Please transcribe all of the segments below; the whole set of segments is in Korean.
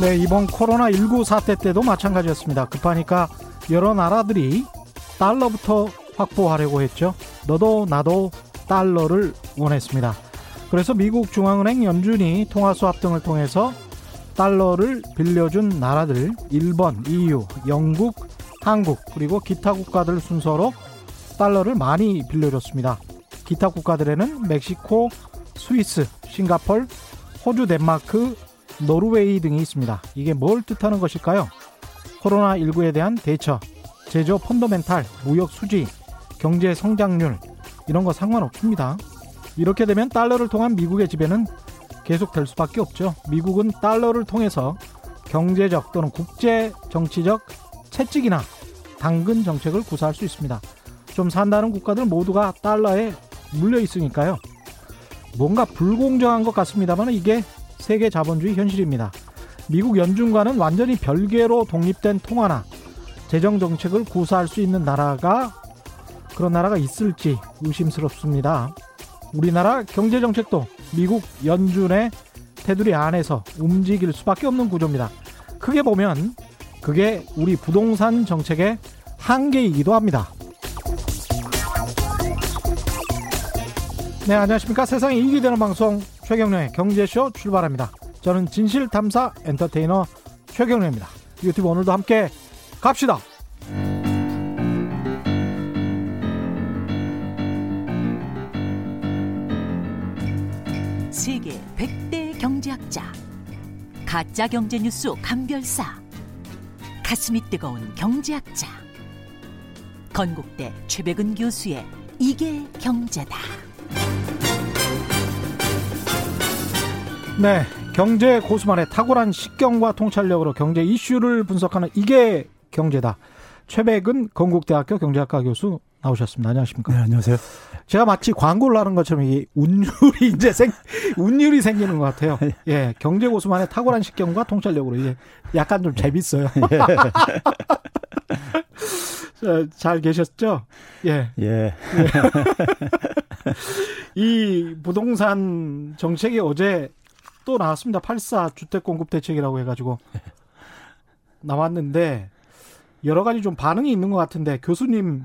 네, 이번 코로나19 사태 때도 마찬가지였습니다. 급하니까 여러 나라들이 달러부터 확보하려고 했죠. 너도 나도 달러를 원했습니다. 그래서 미국 중앙은행 연준이 통화 수합 등을 통해서 달러를 빌려준 나라들 일본, EU, 영국, 한국 그리고 기타 국가들 순서로 달러를 많이 빌려줬습니다. 기타 국가들에는 멕시코, 스위스, 싱가폴, 호주, 덴마크, 노르웨이 등이 있습니다. 이게 뭘 뜻하는 것일까요? 코로나19에 대한 대처, 제조 펀더멘탈, 무역 수지, 경제 성장률 이런 거 상관없습니다. 이렇게 되면 달러를 통한 미국의 지배는 계속될 수밖에 없죠. 미국은 달러를 통해서 경제적 또는 국제 정치적 채찍이나 당근 정책을 구사할 수 있습니다. 좀 산다는 국가들 모두가 달러에 물려 있으니까요. 뭔가 불공정한 것 같습니다만 이게 세계 자본주의 현실입니다. 미국 연준과는 완전히 별개로 독립된 통화나 재정 정책을 구사할 수 있는 나라가 그런 나라가 있을지 의심스럽습니다. 우리나라 경제 정책도 미국 연준의 테두리 안에서 움직일 수밖에 없는 구조입니다. 크게 보면 그게 우리 부동산 정책의 한계이기도 합니다. 네, 안녕하십니까. 세상에 이익이 되는 방송 최경련의 경제쇼 출발합니다. 저는 진실탐사 엔터테이너 최경련입니다. 유튜브 오늘도 함께 갑시다. 경제학자 가짜 경제 뉴스 감별사 가슴이 뜨거운 경제학자 건국대 최백은 교수의 이게 경제다. 네, 경제 고수만의 탁월한 식경과 통찰력으로 경제 이슈를 분석하는 이게 경제다. 최백은 건국대학교 경제학과 교수 나오셨습니다. 안녕하십니까? 네, 안녕하세요. 제가 마치 광고를 하는 것처럼 이 운율이 이제 생 운율이 생기는 것 같아요. 예, 경제 고수만의 탁월한 식경과 통찰력으로 이게 약간 좀 재밌어요. 자, 잘 계셨죠? 예. 예. 이 부동산 정책이 어제 또 나왔습니다. 84 주택 공급 대책이라고 해가지고 나왔는데 여러 가지 좀 반응이 있는 것 같은데 교수님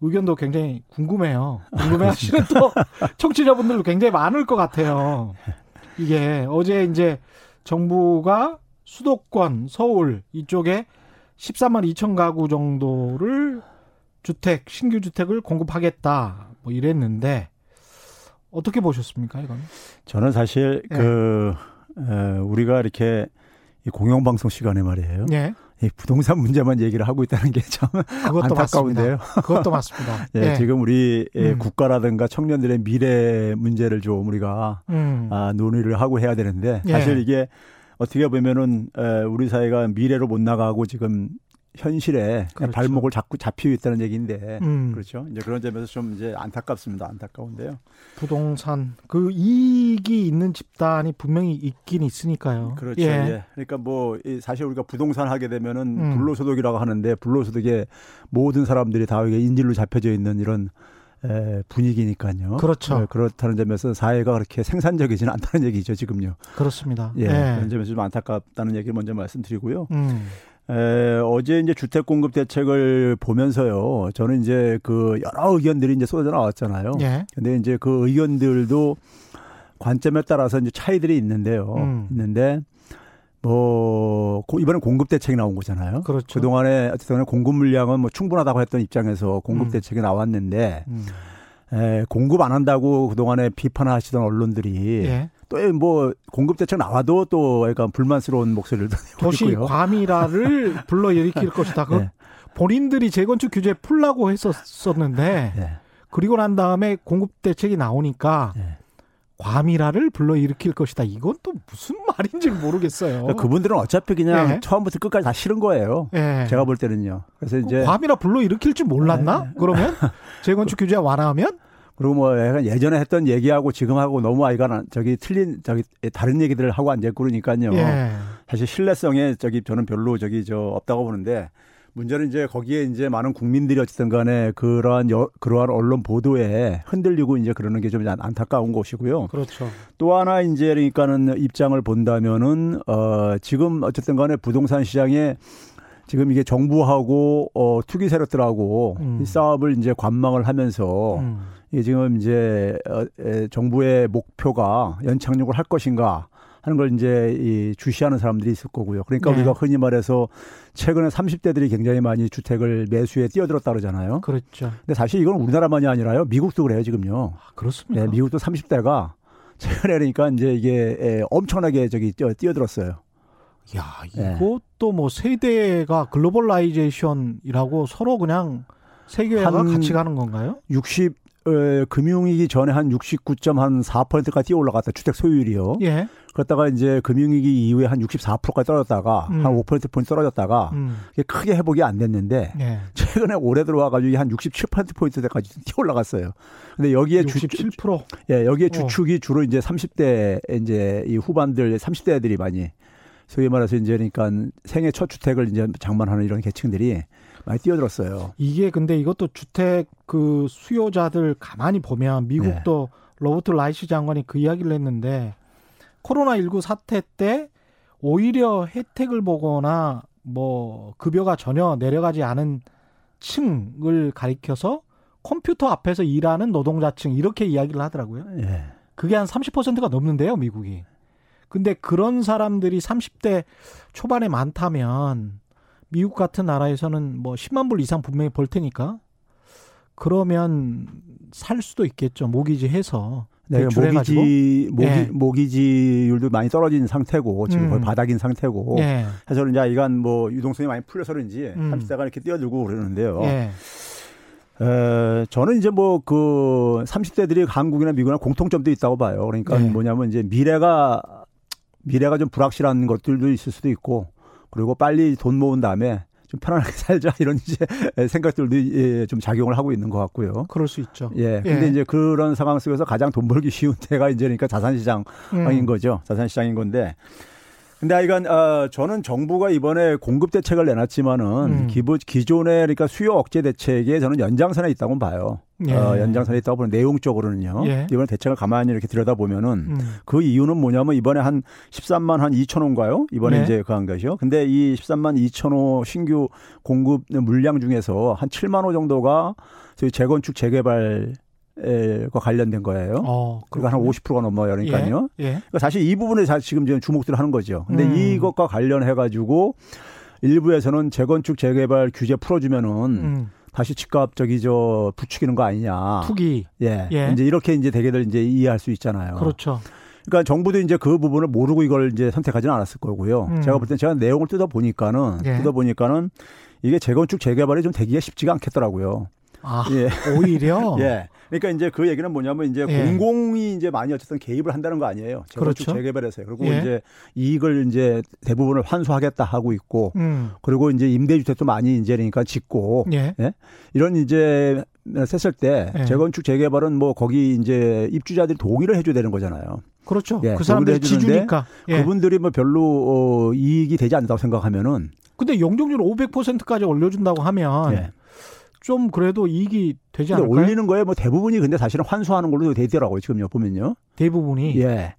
의견도 굉장히 궁금해요. 궁금해하시는 또 청취자분들도 굉장히 많을 것 같아요. 이게 어제 이제 정부가 수도권 서울 이쪽에 13만 2천 가구 정도를 주택 신규 주택을 공급하겠다 뭐 이랬는데 어떻게 보셨습니까 이건? 저는 사실 예. 그 에, 우리가 이렇게 이 공영방송 시간에 말이에요. 예, 이 부동산 문제만 얘기를 하고 있다는 게참 그것도 안타까운데요. 맞습니다. 그것도 맞습니다. 예, 지금 우리 예, 음. 국가라든가 청년들의 미래 문제를 좀 우리가 음. 아, 논의를 하고 해야 되는데 예. 사실 이게 어떻게 보면은 에, 우리 사회가 미래로 못 나가고 지금 현실에 그렇죠. 발목을 잡고 잡히고 있다는 얘기인데 음. 그렇죠. 이제 그런 점에서 좀 이제 안타깝습니다. 안타까운데요. 부동산 그 이익이 있는 집단이 분명히 있긴 있으니까요. 그렇죠. 예. 예. 그러니까 뭐이 사실 우리가 부동산 하게 되면은 음. 불로소득이라고 하는데 불로소득에 모든 사람들이 다 이게 인질로 잡혀져 있는 이런 에, 분위기니까요. 그렇죠. 예, 그렇다는 점에서 사회가 그렇게 생산적이지는 않다는 얘기죠 지금요. 그렇습니다. 예, 예. 그런 점에서 좀 안타깝다는 얘기를 먼저 말씀드리고요. 음. 에, 어제 이제 주택 공급 대책을 보면서요. 저는 이제 그 여러 의견들이 이제 쏟아져 나왔잖아요. 예. 근데 이제 그 의견들도 관점에 따라서 이제 차이들이 있는데요. 음. 있는데 뭐 고- 이번에 공급 대책이 나온 거잖아요. 그렇죠. 그동안에 어쨌든 공급 물량은 뭐 충분하다고 했던 입장에서 공급 음. 대책이 나왔는데 음. 에, 공급 안 한다고 그동안에 비판하시던 언론들이 예. 또 뭐 공급 대책 나와도 또 약간 불만스러운 목소리를 도시 있고요. 과밀화를 불러일으킬 것이다. 그 네. 본인들이 재건축 규제 풀라고 했었었는데 네. 그리고 난 다음에 공급 대책이 나오니까 네. 과밀화를 불러일으킬 것이다. 이건 또 무슨 말인지 모르겠어요. 그러니까 그분들은 어차피 그냥 네. 처음부터 끝까지 다 싫은 거예요. 예. 제가 볼 때는요. 그래서 그 이제 과밀화 불러일으킬 줄 몰랐나? 네. 그러면 재건축 규제 완화하면 그리고 뭐 약간 예전에 했던 얘기하고 지금 하고 너무 아이가 나- 저기 틀린 저기 다른 얘기들을 하고 앉아 있고 그러니까요. 예. 사실 신뢰성에 저기 저는 별로 저기 저 없다고 보는데 문제는 이제 거기에 이제 많은 국민들이 어쨌든 간에 그러한 여, 그러한 언론 보도에 흔들리고 이제 그러는 게 좀 안타까운 것이고요. 그렇죠. 또 하나 이제 그러니까는 입장을 본다면은 어 지금 어쨌든 간에 부동산 시장에 지금 이게 정부하고 어 투기 세력들하고 음. 이 싸움을 이제 관망을 하면서 음. 이게 지금 이제 어, 에, 정부의 목표가 연착륙을 할 것인가 하는 걸 이제 이 주시하는 사람들이 있을 거고요. 그러니까 네. 우리가 흔히 말해서 최근에 30대들이 굉장히 많이 주택을 매수에 뛰어들었다 그러잖아요. 그렇죠. 근데 사실 이건 우리나라만이 아니라요. 미국도 그래요, 지금요. 아, 그렇습니까? 네, 미국도 30대가 최근에 그러니까 이제 이게 에, 엄청나게 저기 뛰어, 뛰어들었어요. 야, 네. 이것도 뭐 세대가 globalization이라고 서로 그냥 세계화가 한- 같이 가는 건가요? 60 에, 금융위기 전에 한 69.4%까지 뛰어 올라갔다 주택 소유율이요. 예. 그러다가 이제 금융위기 이후에 한 64%까지 떨어졌다가 음. 한 5% 포인트 떨어졌다가 음. 크게 회복이 안 됐는데 예. 최근에 올해 들어와가지고 한 67% 포인트까지 뛰어 올라갔어요. 근데 여기에 주, 67%. 예, 여기에 어. 주축이 주로 이제 30대 이제 이 후반들 30대 애들이 많이 소위 말해서 이제 그러니까 생애 첫 주택을 이제 장만하는 이런 계층들이 많이 뛰어들었어요. 이게 근데 이것도 주택 그 수요자들 가만히 보면 미국도 네. 로버트 라이시 장관이 그 이야기를 했는데 코로나19 사태 때 오히려 혜택을 보거나 뭐 급여가 전혀 내려가지 않은 층을 가리켜서 컴퓨터 앞에서 일하는 노동자층 이렇게 이야기를 하더라고요. 예. 그게 한 30%가 넘는데요, 미국이. 근데 그런 사람들이 30대 초반에 많다면 미국 같은 나라에서는 뭐 10만 불 이상 분명히 벌 테니까 그러면 살 수도 있겠죠. 모기지 해서 네, 대출해가지고. 모기지 모기, 예. 모기지율도 많이 떨어진 상태고 지금 음. 거의 바닥인 상태고 예. 해서 이제 이간 뭐 유동성이 많이 풀려서 그런지 음. 30대가 이렇게 뛰어들고 그러는데요. 예. 에, 저는 이제 뭐그 30대들이 한국이나 미국이나 공통점도 있다고 봐요. 그러니까 네. 뭐냐면 이제 미래가 미래가 좀 불확실한 것들도 있을 수도 있고 그리고 빨리 돈 모은 다음에 좀 편안하게 살자 이런 이제 생각들도 예, 좀 작용을 하고 있는 것 같고요. 그럴 수 있죠. 예. 근데 예. 이제 그런 상황 속에서 가장 돈 벌기 쉬운 때가 이제 그러니까 자산 시장인 음. 거죠. 자산 시장인 건데. 근데 하여간 어, 저는 정부가 이번에 공급 대책을 내놨지만은 음. 기본 기존의 그러니까 수요 억제 대책에 저는 연장선에 있다고 봐요. 예. 어, 연장선에 있다고 보는 내용적으로는요. 예. 이번에 대책을 가만히 이렇게 들여다보면은 음. 그 이유는 뭐냐면 이번에 한 13만 한 2천 호인가요? 이번에 네. 이제 그 한 것이요. 근데 이 13만 2천 호 신규 공급 물량 중에서 한 7만 호 정도가 저희 재건축 재개발 과 관련된 거예요. 어, 그러니까 한 그렇군요. 50%가 넘어요. 그러니까요. 예. 예. 그러니까 사실 이 부분에 자- 지금 이제 주목들을 하는 거죠. 근데 음. 이것과 관련해 가지고 일부에서는 재건축 재개발 규제 풀어주면은 음. 다시 집값 저기 저 부추기는 거 아니냐. 투기. 예. 예. 이제 이렇게 이제 대개들 이제 이해할 수 있잖아요. 그렇죠. 그러니까 정부도 이제 그 부분을 모르고 이걸 이제 선택하지는 않았을 거고요. 음. 제가 볼 땐 제가 내용을 뜯어 보니까는 예. 뜯어 보니까는 이게 재건축 재개발이 좀 되기가 쉽지가 않겠더라고요. 아, 예. 오히려 예. 그러니까 이제 그 얘기는 뭐냐면 이제 예. 공공이 이제 많이 어쨌든 개입을 한다는 거 아니에요. 재건축 그렇죠. 재개발에서요. 그리고 예. 이제 이익을 이제 대부분을 환수하겠다 하고 있고 음. 그리고 이제 임대주택도 많이 이제 그러니까 짓고 예. 이런 이제 했을 때 예. 재건축 재개발은 뭐 거기 이제 입주자들이 동의를 해줘야 되는 거잖아요. 그렇죠. 예, 그 사람들이 지주니까. 예. 그분들이 뭐 별로 어, 이익이 되지 않는다고 생각하면은 근데 용적률 500%까지 올려준다고 하면 예. 좀 그래도 이익이 되지 않을까요? 올리는 거에 뭐 대부분이 근데 사실은 환수하는 걸로 되더라고요. 지금요 보면요. 대부분이. 예.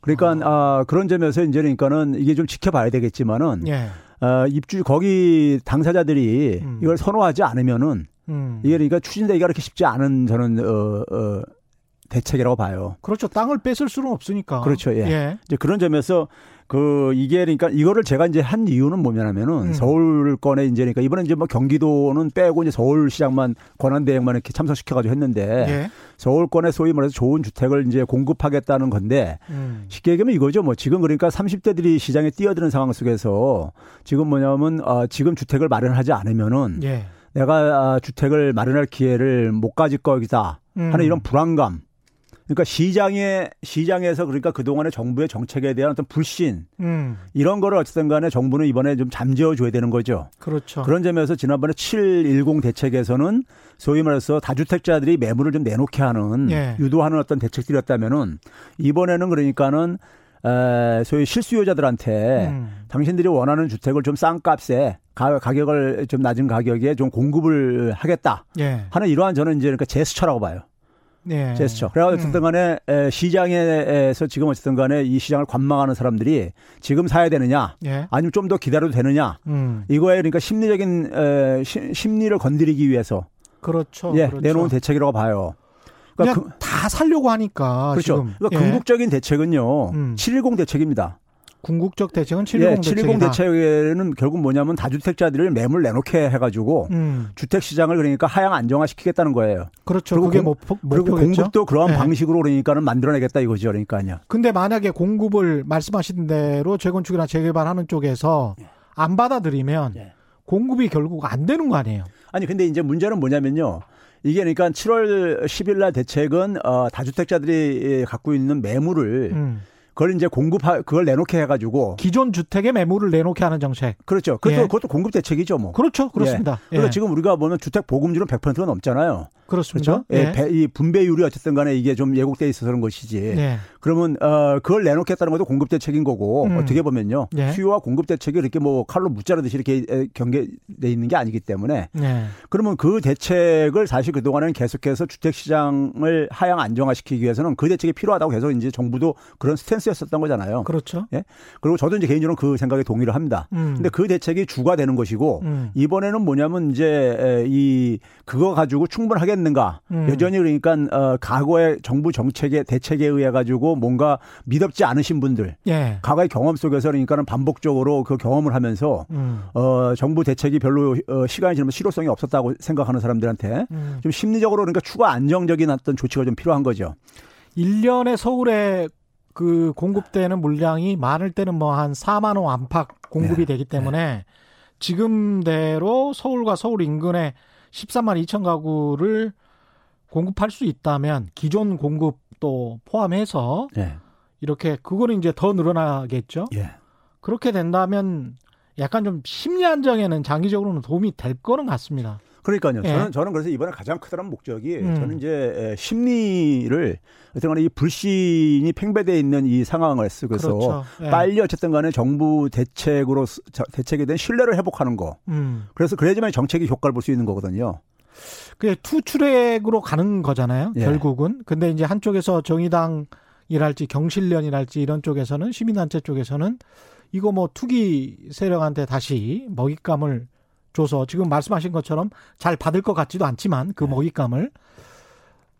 그러니까 아, 그런 점에서 이제 그러니까는 이게 좀 지켜봐야 되겠지만은 예. 어, 입주 거기 당사자들이 음. 이걸 선호하지 않으면은 음. 이게 그러니까 추진되기가 그렇게 쉽지 않은 저는 어, 어, 대책이라고 봐요. 그렇죠. 땅을 뺏을 수는 없으니까. 그렇죠. 예. 예. 이제 그런 점에서 그 이게 그러니까 이거를 제가 이제 한 이유는 뭐냐면은 음. 서울권에 이제 그러니까 이번에 이제 뭐 경기도는 빼고 이제 서울시장만 권한 대행만 이렇게 참석시켜가지고 했는데 예. 서울권에 소위 말해서 좋은 주택을 이제 공급하겠다는 건데 음. 쉽게 얘기하면 이거죠. 뭐 지금 그러니까 30대들이 시장에 뛰어드는 상황 속에서 지금 뭐냐면 아, 지금 주택을 마련하지 않으면은 예. 내가 아, 주택을 마련할 기회를 못 가질 하는 음. 이런 불안감. 그러니까 시장에 시장에서 그러니까 그동안의 정부의 정책에 대한 어떤 불신 음. 이런 거를 어쨌든 간에 정부는 이번에 좀 잠재워 줘야 되는 거죠. 그렇죠. 그런 점에서 지난번에 710 대책에서는 소위 말해서 다주택자들이 매물을 좀 내놓게 하는 예. 유도하는 어떤 대책들이었다면은 이번에는 그러니까는 에, 소위 실수요자들한테 음. 당신들이 원하는 주택을 좀 싼 값에 가, 가격을 좀 낮은 가격에 좀 공급을 하겠다 예. 하는 이러한 저는 이제 그러니까 제스처라고 봐요. 예. 제스처. 그래서 어쨌든 음. 간에 에, 시장에서 지금 어쨌든 간에 이 시장을 관망하는 사람들이 지금 사야 되느냐 예. 아니면 좀 더 기다려도 되느냐 음. 이거에 그러니까 심리적인 에, 시- 심리를 건드리기 위해서 그렇죠. 예, 그렇죠. 내놓은 대책이라고 봐요. 그러니까 그, 다 살려고 하니까 그렇죠. 지금 그러니까 예. 궁극적인 대책은요. 음. 710 대책입니다. 궁극적 대책은 710 예, 710 대책이다. 대책에는 결국 뭐냐면 다주택자들을 매물 내놓게 해가지고 음. 주택 시장을 그러니까 하향 안정화시키겠다는 거예요. 그렇죠. 그리고 그게 공- 뭐 목- 그리고 목표겠죠. 공급도 그러한 예. 방식으로 그러니까는 만들어내겠다 이거죠. 그러니까요. 근데 만약에 공급을 말씀하신 대로 재건축이나 재개발하는 쪽에서 안 받아들이면 예. 공급이 결국 안 되는 거 아니에요? 아니 근데 이제 문제는 뭐냐면요. 이게 그러니까 7월 10일 날 대책은 어, 다주택자들이 갖고 있는 매물을 음. 그걸 이제 공급 그걸 내놓게 해가지고 기존 주택에 매물을 내놓게 하는 정책. 그렇죠. 그것도 예. 그것도 공급 대책이죠, 뭐. 그렇죠. 그렇습니다. 그래서 예. 지금 우리가 보면 주택 보급률은 100%가 넘잖아요. 그렇습니다. 그렇죠? 예. 배- 이 분배율이 어쨌든 간에 이게 좀 예국돼 있어서 그런 것이지. 예. 그러면 어 그걸 내놓겠다는 것도 공급 대책인 거고 음. 어떻게 보면요. 예. 수요와 공급 대책이 이렇게 뭐 칼로 무자르듯이 이렇게 에, 경계돼 있는 게 아니기 때문에 예. 그러면 그 대책을 사실 그 동안은 계속해서 주택 시장을 하향 안정화시키기 위해서는 그 대책이 필요하다고 계속 이제 정부도 그런 스탠스였었던 거잖아요. 그렇죠. 그리고 저도 이제 개인적으로 그 생각에 동의를 합니다. 음. 근데 그 대책이 주가 되는 것이고 음. 이번에는 뭐냐면 이제 에, 이 그거 가지고 충분하겠는가 음. 여전히 그러니까 어 과거의 정부 정책의 대책에 의해 가지고 뭔가 믿업지 않으신 분들 예. 과거의 경험 속에서 그러니까는 반복적으로 그 경험을 하면서 음. 어 정부 대책이 별로 어, 시간이 지나면 실효성이 없었다고 생각하는 사람들한테 음. 좀 심리적으로 그러니까 추가 안정적인 어떤 조치가 좀 필요한 거죠. 1년에 서울에 그 공급되는 물량이 많을 때는 뭐 한 4만 호 안팎 공급이 네. 되기 때문에 지금대로 서울과 서울 인근에 13만 2천 가구를 공급할 수 있다면 기존 공급 도 포함해서 예. 이렇게 그거는 이제 더 늘어나겠죠. 예. 그렇게 된다면 약간 좀 심리 안정에는 장기적으로는 도움이 될 거는 같습니다. 그러니까요. 예. 저는 저는 그래서 이번에 가장 크다는 목적이 음. 저는 이제 에, 심리를 어쨌든 간에 이 불신이 팽배돼 있는 이 상황을 쓰고서 그렇죠. 예. 빨리 어쨌든 간에 정부 대책으로 대책에 대한 신뢰를 회복하는 거. 음. 그래서 그래야지만 정책이 효과를 볼 수 있는 거거든요. 그게 투트랙으로 가는 거잖아요. 예. 결국은. 근데 이제 한쪽에서 정의당이랄지 경실련이랄지 이런 쪽에서는 시민단체 쪽에서는 이거 뭐 투기 세력한테 다시 먹잇감을 줘서 지금 말씀하신 것처럼 잘 받을 것 같지도 않지만 네. 그 먹잇감을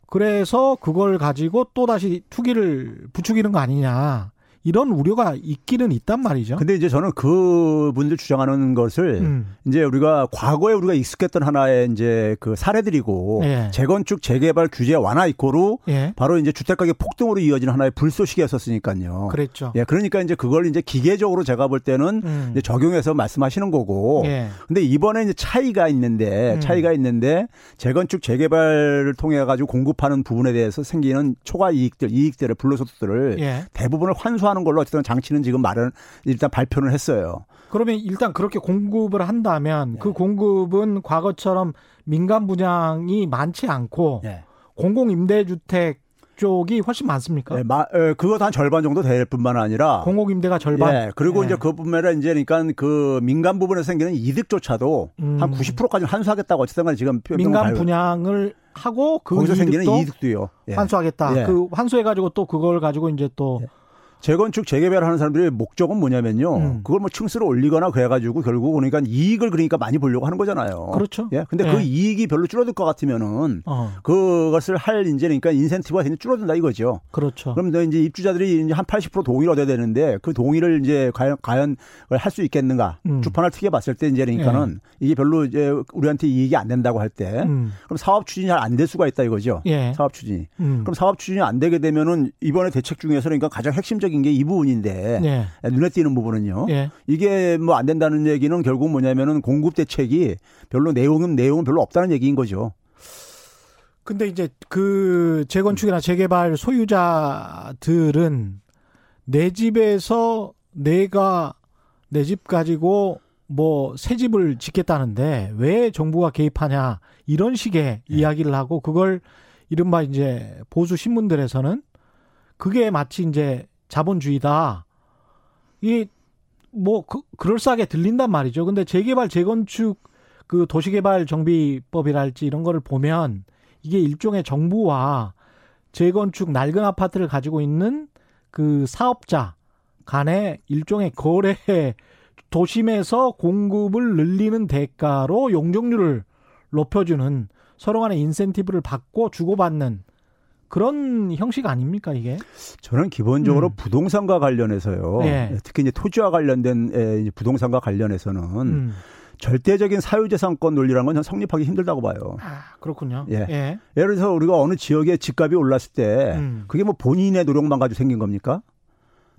그래서 그걸 가지고 또 다시 투기를 부추기는 거 아니냐 이런 우려가 있기는 있단 말이죠. 근데 이제 저는 그분들 주장하는 것을 음. 이제 우리가 과거에 우리가 익숙했던 하나의 이제 그 사례들이고 예. 재건축 재개발 규제 완화 이코로 예. 바로 이제 주택 가격 폭등으로 이어진 하나의 불쏘시개였었으니까요. 그랬죠. 예, 그러니까 이제 그걸 이제 기계적으로 제가 볼 때는 음. 적용해서 말씀하시는 거고. 예. 근데 이번에 이제 차이가 있는데 음. 차이가 있는데 재건축 재개발을 통해 가지고 공급하는 부분에 대해서 생기는 초과 이익들, 이익들을 불로소득들을 예. 대부분을 환수하는 걸로 어쨌든 장치는 지금 말은 일단 발표를 했어요. 그러면 일단 그렇게 공급을 한다면 네. 그 공급은 과거처럼 민간 분양이 많지 않고 예. 공공 임대주택 쪽이 훨씬 많습니까? 예, 마, 어, 그것도 한 절반 정도 될 뿐만 아니라 공공 임대가 절반. 예, 그리고 예. 이제 그뿐만 아니라 이제 그러니까 그 민간 부분에서 생기는 이득조차도 음. 한 90%까지 환수하겠다고 어쨌든 간에 지금 표- 민간 발- 분양을 하고 그 거기서 생기는 이득도 이득도요. 예. 환수하겠다. 예. 그 환수해 가지고 또 그걸 가지고 이제 또 예. 재건축 재개발을 하는 사람들의 목적은 뭐냐면요. 음. 그걸 뭐 층수를 올리거나 그래가지고 결국 그러니까 이익을 그러니까 많이 보려고 하는 거잖아요. 그렇죠. 예. 근데 예. 그 이익이 별로 줄어들 것 같으면은 어, 그것을 할 이제 그러니까 인센티브가 굉장히 줄어든다 이거죠. 그렇죠. 그럼 이제 입주자들이 이제 한 80% 동의를 얻어야 되는데 그 동의를 이제 과연 과연 할 수 있겠는가? 음. 주판을 트게 봤을 때 이제 그러니까는 이게 별로 이제 우리한테 이익이 안 된다고 할때 음. 그럼 사업 추진이 잘 안 될 수가 있다 이거죠. 예. 사업 추진이. 음. 그럼 사업 추진이 안 되게 되면은 이번에 대책 중에서 그러니까 가장 핵심적인 게 이 부분인데 예. 눈에 띄는 부분은요. 예. 이게 뭐 안 된다는 얘기는 결국 뭐냐면은 공급 대책이 별로 내용은 내용은 별로 없다는 얘기인 거죠. 근데 이제 그 재건축이나 재개발 소유자들은 내 집에서 내가 내 집 가지고 뭐 새 집을 짓겠다는데 왜 정부가 개입하냐 이런 식의 이야기를 하고 그걸 이른바 이제 보수 신문들에서는 그게 마치 이제 자본주의다. 이 뭐 그, 그럴싸하게 들린단 말이죠. 근데 재개발 재건축 그 도시개발 정비법이랄지 이런 거를 보면 이게 일종의 정부와 재건축 낡은 아파트를 가지고 있는 그 사업자 간의 일종의 거래 도심에서 공급을 늘리는 대가로 용적률을 높여주는 서로 간의 인센티브를 받고 주고받는 그런 형식 아닙니까 이게? 저는 기본적으로 음. 부동산과 관련해서요. 네. 특히 이제 토지와 관련된 부동산과 관련해서는 음. 절대적인 사유재산권 논리라는 건 성립하기 힘들다고 봐요. 아, 그렇군요. 예. 예. 예를 들어서 우리가 어느 지역에 집값이 올랐을 때 음. 그게 뭐 본인의 노력만 가지고 생긴 겁니까?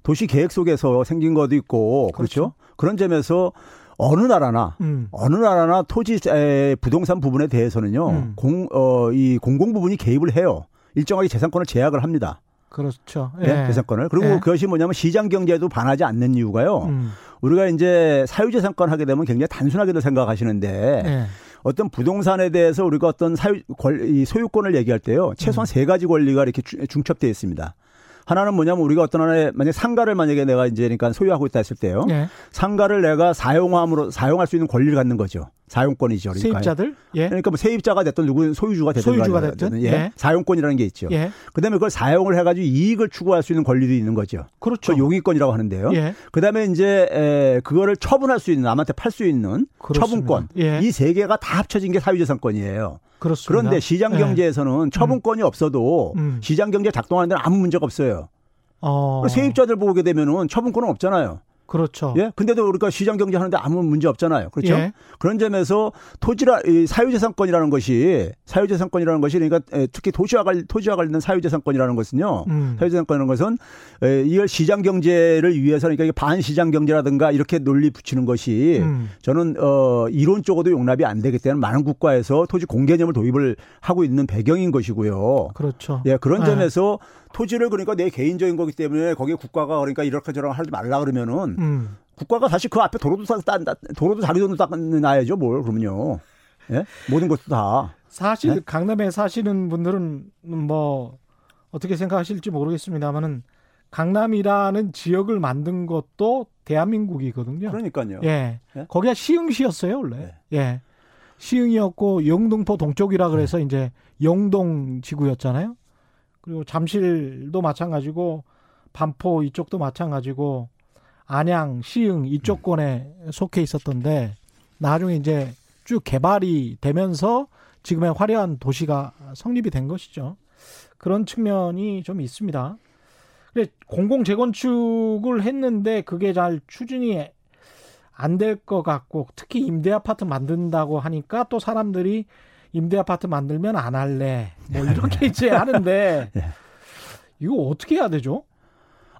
도시 계획 속에서 생긴 것도 있고 그렇죠. 그렇죠? 그런 점에서 어느 나라나 음. 어느 나라나 토지 에, 부동산 부분에 대해서는요 음. 공어이 공공 부분이 개입을 해요 일정하게 재산권을 제약을 합니다. 그렇죠. 예. 네, 재산권을 그리고 예. 그것이 뭐냐면 시장 경제에도 반하지 않는 이유가요. 음. 우리가 이제 사유재산권 하게 되면 굉장히 단순하게도 생각하시는데 예. 어떤 부동산에 대해서 우리가 어떤 사유 권 소유권을 얘기할 때요 최소한 음. 세 가지 권리가 이렇게 중첩되어 있습니다. 하나는 뭐냐면 우리가 어떤 하나의 만약 상가를 만약에 내가 이제 그러니까 소유하고 있다 했을 때요. 네. 상가를 내가 사용함으로 사용할 수 있는 권리를 갖는 거죠. 사용권이죠. 그러니까. 세입자들? 예. 그러니까 뭐 세입자가 됐든 누구 소유주가 됐든 소유주가 됐든 예. 예. 사용권이라는 게 있죠. 예. 그다음에 그걸 사용을 해 가지고 이익을 추구할 수 있는 권리도 있는 거죠. 그렇죠. 용의권이라고 하는데요. 예. 그다음에 이제 에, 그거를 처분할 수 있는 남한테 팔 수 있는 그렇습니다. 처분권 예. 이세 개가 다 합쳐진 게 사유재산권이에요. 그렇습니다. 그런데 시장 예. 경제에서는 처분권이 음. 없어도 음. 시장 경제 작동하는 데는 아무 문제가 없어요. 어. 세입자들 보게 되면은 처분권은 없잖아요. 그렇죠. 예. 근데도 우리가 시장 경제 하는데 아무 문제 없잖아요. 그렇죠? 예. 그런 점에서 토지라 이 사유재산권이라는 것이 사유재산권이라는 것이 그러니까 특히 도시와 관 토지와 관련된 사유재산권이라는 것은요. 음. 사유재산권이라는 것은 이걸 시장 경제를 위해서 그러니까 반시장 경제라든가 이렇게 논리 붙이는 것이 음. 저는 어 이론적으로도 용납이 안 되기 때문에 많은 국가에서 토지 공개념을 도입을 하고 있는 배경인 것이고요. 그렇죠. 예. 그런 네. 점에서 토지를 그러니까 내 개인적인 거기 때문에 거기에 국가가 그러니까 이렇게 저렇게 하지 말라 그러면은 음. 국가가 사실 그 앞에 도로도 다 도로도 자기 돈으로 닦아야죠 뭘 그러면요. 예? 모든 것도 다. 사실 네? 강남에 사시는 분들은 뭐 어떻게 생각하실지 모르겠습니다만은 강남이라는 지역을 만든 것도 대한민국이거든요. 그러니까요. 예. 예? 거기가 시흥시였어요, 원래. 네. 예. 시흥이었고 영등포 동쪽이라 그래서 네. 이제 영동 지구였잖아요. 그리고 잠실도 마찬가지고 반포 이쪽도 마찬가지고 안양, 시흥 이쪽권에 속해 있었던데 나중에 이제 쭉 개발이 되면서 지금의 화려한 도시가 성립이 된 것이죠. 그런 측면이 좀 있습니다. 근데 공공 재건축을 했는데 그게 잘 추진이 안 될 것 같고 특히 임대 아파트 만든다고 하니까 또 사람들이 임대 아파트 만들면 안 할래. 뭐 이렇게 이제 하는데 예. 이거 어떻게 해야 되죠?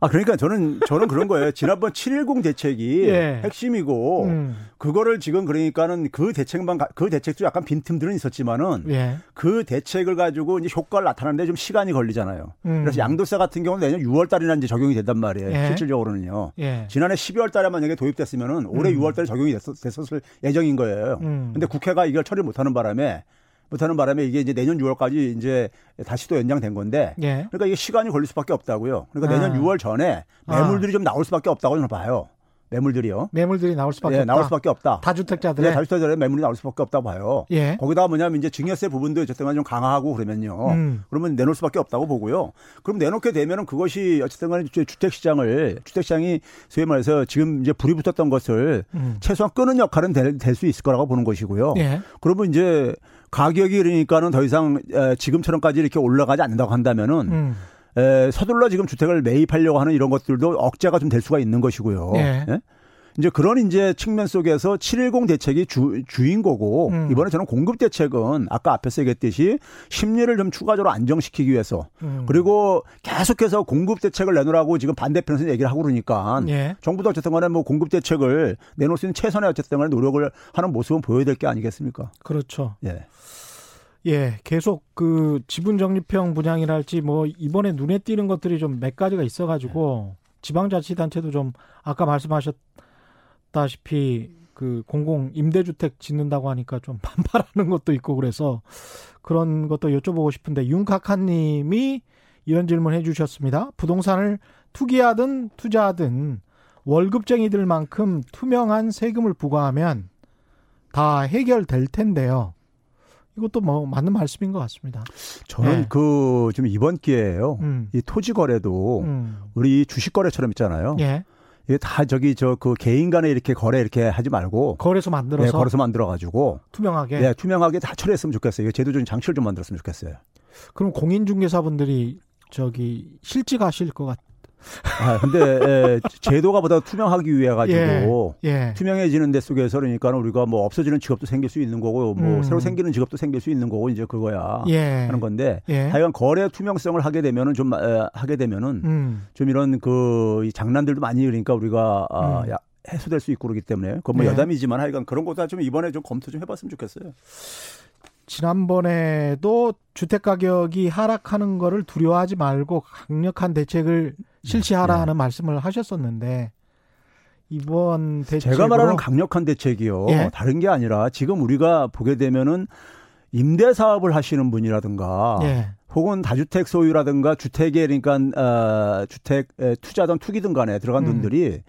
아 그러니까 저는 저는 그런 거예요. 지난번 710 대책이 예. 핵심이고 음. 그거를 지금 그러니까는 그 대책만 그 대책도 약간 빈틈들은 있었지만은 예. 그 대책을 가지고 이제 효과를 나타내는데 좀 시간이 걸리잖아요. 음. 그래서 양도세 같은 경우는 내년 6월 달이나 이제 적용이 된단 말이에요. 예. 실질적으로는요. 예. 지난해 12월 달에 만약에 도입됐으면은 올해 음. 6월 달에 적용이 됐었, 됐었을 예정인 거예요. 음. 근데 국회가 이걸 처리 못 하는 바람에 못하는 바람에 이게 이제 내년 6월까지 이제 다시 또 연장된 건데 예. 그러니까 이게 시간이 걸릴 수밖에 없다고요. 그러니까 내년 아. 6월 전에 매물들이 아. 좀 나올 수밖에 없다고 저는 봐요. 매물들이요. 매물들이 나올 수밖에 예, 없다. 나올 수밖에 없다. 다주택자들. 예, 다주택자들의 매물이 나올 수밖에 없다고 봐요. 예. 거기다가 뭐냐면 이제 증여세 부분도 어쨌든 좀 강화하고 그러면요. 음. 그러면 내놓을 수밖에 없다고 보고요. 그럼 내놓게 되면은 그것이 어쨌든 간에 주택 시장을 주택 시장이 소위 말해서 지금 이제 불이 붙었던 것을 음. 최소한 끄는 역할은 될 수 있을 거라고 보는 것이고요. 예. 그러면 이제 가격이 그러니까는 더 이상 지금처럼까지 이렇게 올라가지 않는다고 한다면은 음. 에, 서둘러 지금 주택을 매입하려고 하는 이런 것들도 억제가 좀 될 수가 있는 것이고요. 예. 예? 이제 그런 이제 측면 속에서 710 대책이 주, 주인 거고 음. 이번에 저는 공급 대책은 아까 앞에서 얘기했듯이 심리를 좀 추가적으로 안정시키기 위해서 음. 그리고 계속해서 공급 대책을 내놓으라고 지금 반대편에서 얘기를 하고 그러니까 예. 정부도 어쨌든 간에 뭐 공급 대책을 내놓을 수 있는 최선의 어쨌든 간에 노력을 하는 모습은 보여야 될 게 아니겠습니까? 그렇죠. 예. 예, 계속 그 지분 적립형 분양이랄지 뭐 이번에 눈에 띄는 것들이 좀 몇 가지가 있어가지고 지방자치단체도 좀 아까 말씀하셨 다시피 그 공공 임대주택 짓는다고 하니까 좀 반발하는 것도 있고 그래서 그런 것도 여쭤보고 싶은데 윤카카님이 이런 질문 해주셨습니다. 부동산을 투기하든 투자하든 월급쟁이들만큼 투명한 세금을 부과하면 다 해결될 텐데요. 이것도 뭐 맞는 말씀인 것 같습니다. 저는 네. 그 지금 이번 기회에요. 음. 이 토지 거래도 음. 우리 주식 거래처럼 있잖아요. 예. 이게 다 저기 저 그 개인 간에 이렇게 거래 이렇게 하지 말고 거래소 만들어서 네, 거래소 만들어 가지고 투명하게 네, 투명하게 다 처리했으면 좋겠어요. 이거 제도적인 장치를 좀 만들었으면 좋겠어요. 그럼 공인중개사분들이 저기 실직하실 것 같. 아, 근데 에, 제도가 보다 투명하기 위해 가지고 예, 예. 투명해지는 데 속에서 그러니까 우리가 뭐 없어지는 직업도 생길 수 있는 거고 뭐 음. 새로 생기는 직업도 생길 수 있는 거고 이제 그거야 예. 하는 건데 예. 하여간 거래 투명성을 하게 되면은 좀 에, 하게 되면은 음. 좀 이런 그 장난들도 많이 그러니까 우리가 아, 음. 야, 해소될 수 있고 그러기 때문에 그건 뭐 예. 여담이지만 하여간 그런 것도 좀 이번에 좀 검토 좀 해봤으면 좋겠어요. 지난번에도 주택 가격이 하락하는 거를 두려워하지 말고 강력한 대책을 실시하라 네. 하는 말씀을 하셨었는데 이번 대책 제가 말하는 강력한 대책이요. 예? 다른 게 아니라 지금 우리가 보게 되면은 임대 사업을 하시는 분이라든가 예. 혹은 다주택 소유라든가 주택에 그러니까 어, 주택 투자든 투기든 간에 들어간 음. 분들이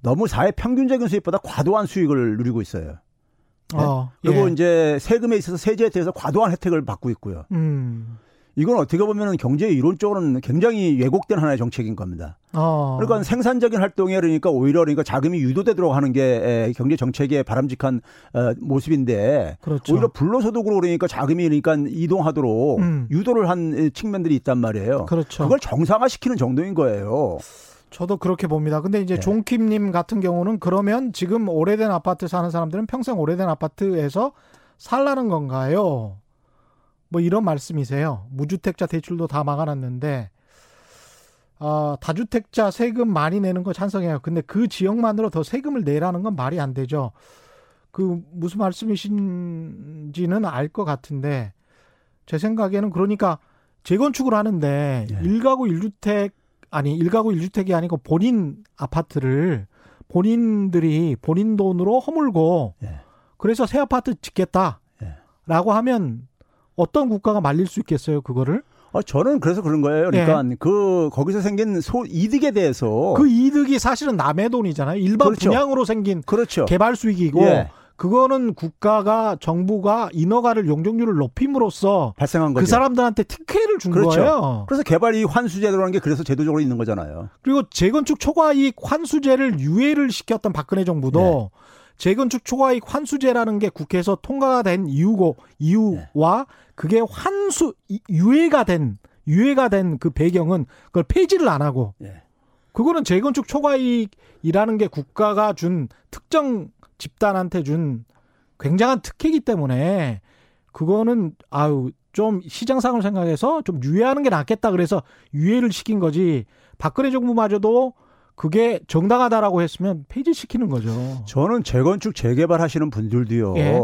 너무 사회 평균적인 수익보다 과도한 수익을 누리고 있어요. 네? 어, 그리고 예. 이제 세금에 있어서 세제에 대해서 과도한 혜택을 받고 있고요. 음. 이건 어떻게 보면 경제 이론적으로는 굉장히 왜곡된 하나의 정책인 겁니다. 어. 그러니까 생산적인 활동에 그러니까 오히려 그러니까 자금이 유도되도록 하는 게 경제 정책의 바람직한 어, 모습인데 그렇죠. 오히려 불로소득으로 그러니까 자금이 그러니까 이동하도록 음. 유도를 한 측면들이 있단 말이에요. 그렇죠. 그걸 정상화시키는 정도인 거예요. 저도 그렇게 봅니다. 근데 이제 네. 종킴님 같은 경우는 그러면 지금 오래된 아파트 사는 사람들은 평생 오래된 아파트에서 살라는 건가요? 뭐 이런 말씀이세요. 무주택자 대출도 다 막아놨는데 어, 다주택자 세금 많이 내는 거 찬성해요. 근데 그 지역만으로 더 세금을 내라는 건 말이 안 되죠. 그 무슨 말씀이신지는 알 것 같은데 제 생각에는 그러니까 재건축을 하는데 네. 1가구 1주택 아니 1가구 1주택이 아니고 본인 아파트를 본인들이 본인 돈으로 허물고 네. 그래서 새 아파트 짓겠다라고 네. 하면 어떤 국가가 말릴 수 있겠어요, 그거를? 어, 저는 그래서 그런 거예요. 그러니까 네. 그 거기서 생긴 소 이득에 대해서 그 이득이 사실은 남의 돈이잖아요. 일반 그렇죠. 분양으로 생긴 그렇죠. 개발 수익이고 예. 그거는 국가가 정부가 인허가를 용적률을 높임으로써 발생한 거죠. 그 사람들한테 특혜를 준 그렇죠. 거예요. 그래서 개발 이익 환수제도라는 게 그래서 제도적으로 있는 거잖아요. 그리고 재건축 초과 이익 환수제를 유예를 시켰던 박근혜 정부도 네. 재건축 초과이익 환수제라는 게 국회에서 통과가 된 이유고 이유와 네. 그게 환수 유예가 된 유예가 된 그 배경은 그걸 폐지를 안 하고 네. 그거는 재건축 초과이익이라는 게 국가가 준 특정 집단한테 준 굉장한 특혜이기 때문에 그거는 아유 좀 시장상을 생각해서 좀 유예하는 게 낫겠다 그래서 유예를 시킨 거지 박근혜 정부마저도 그게 정당하다라고 했으면 폐지시키는 거죠. 저는 재건축 재개발 하시는 분들도요. 예.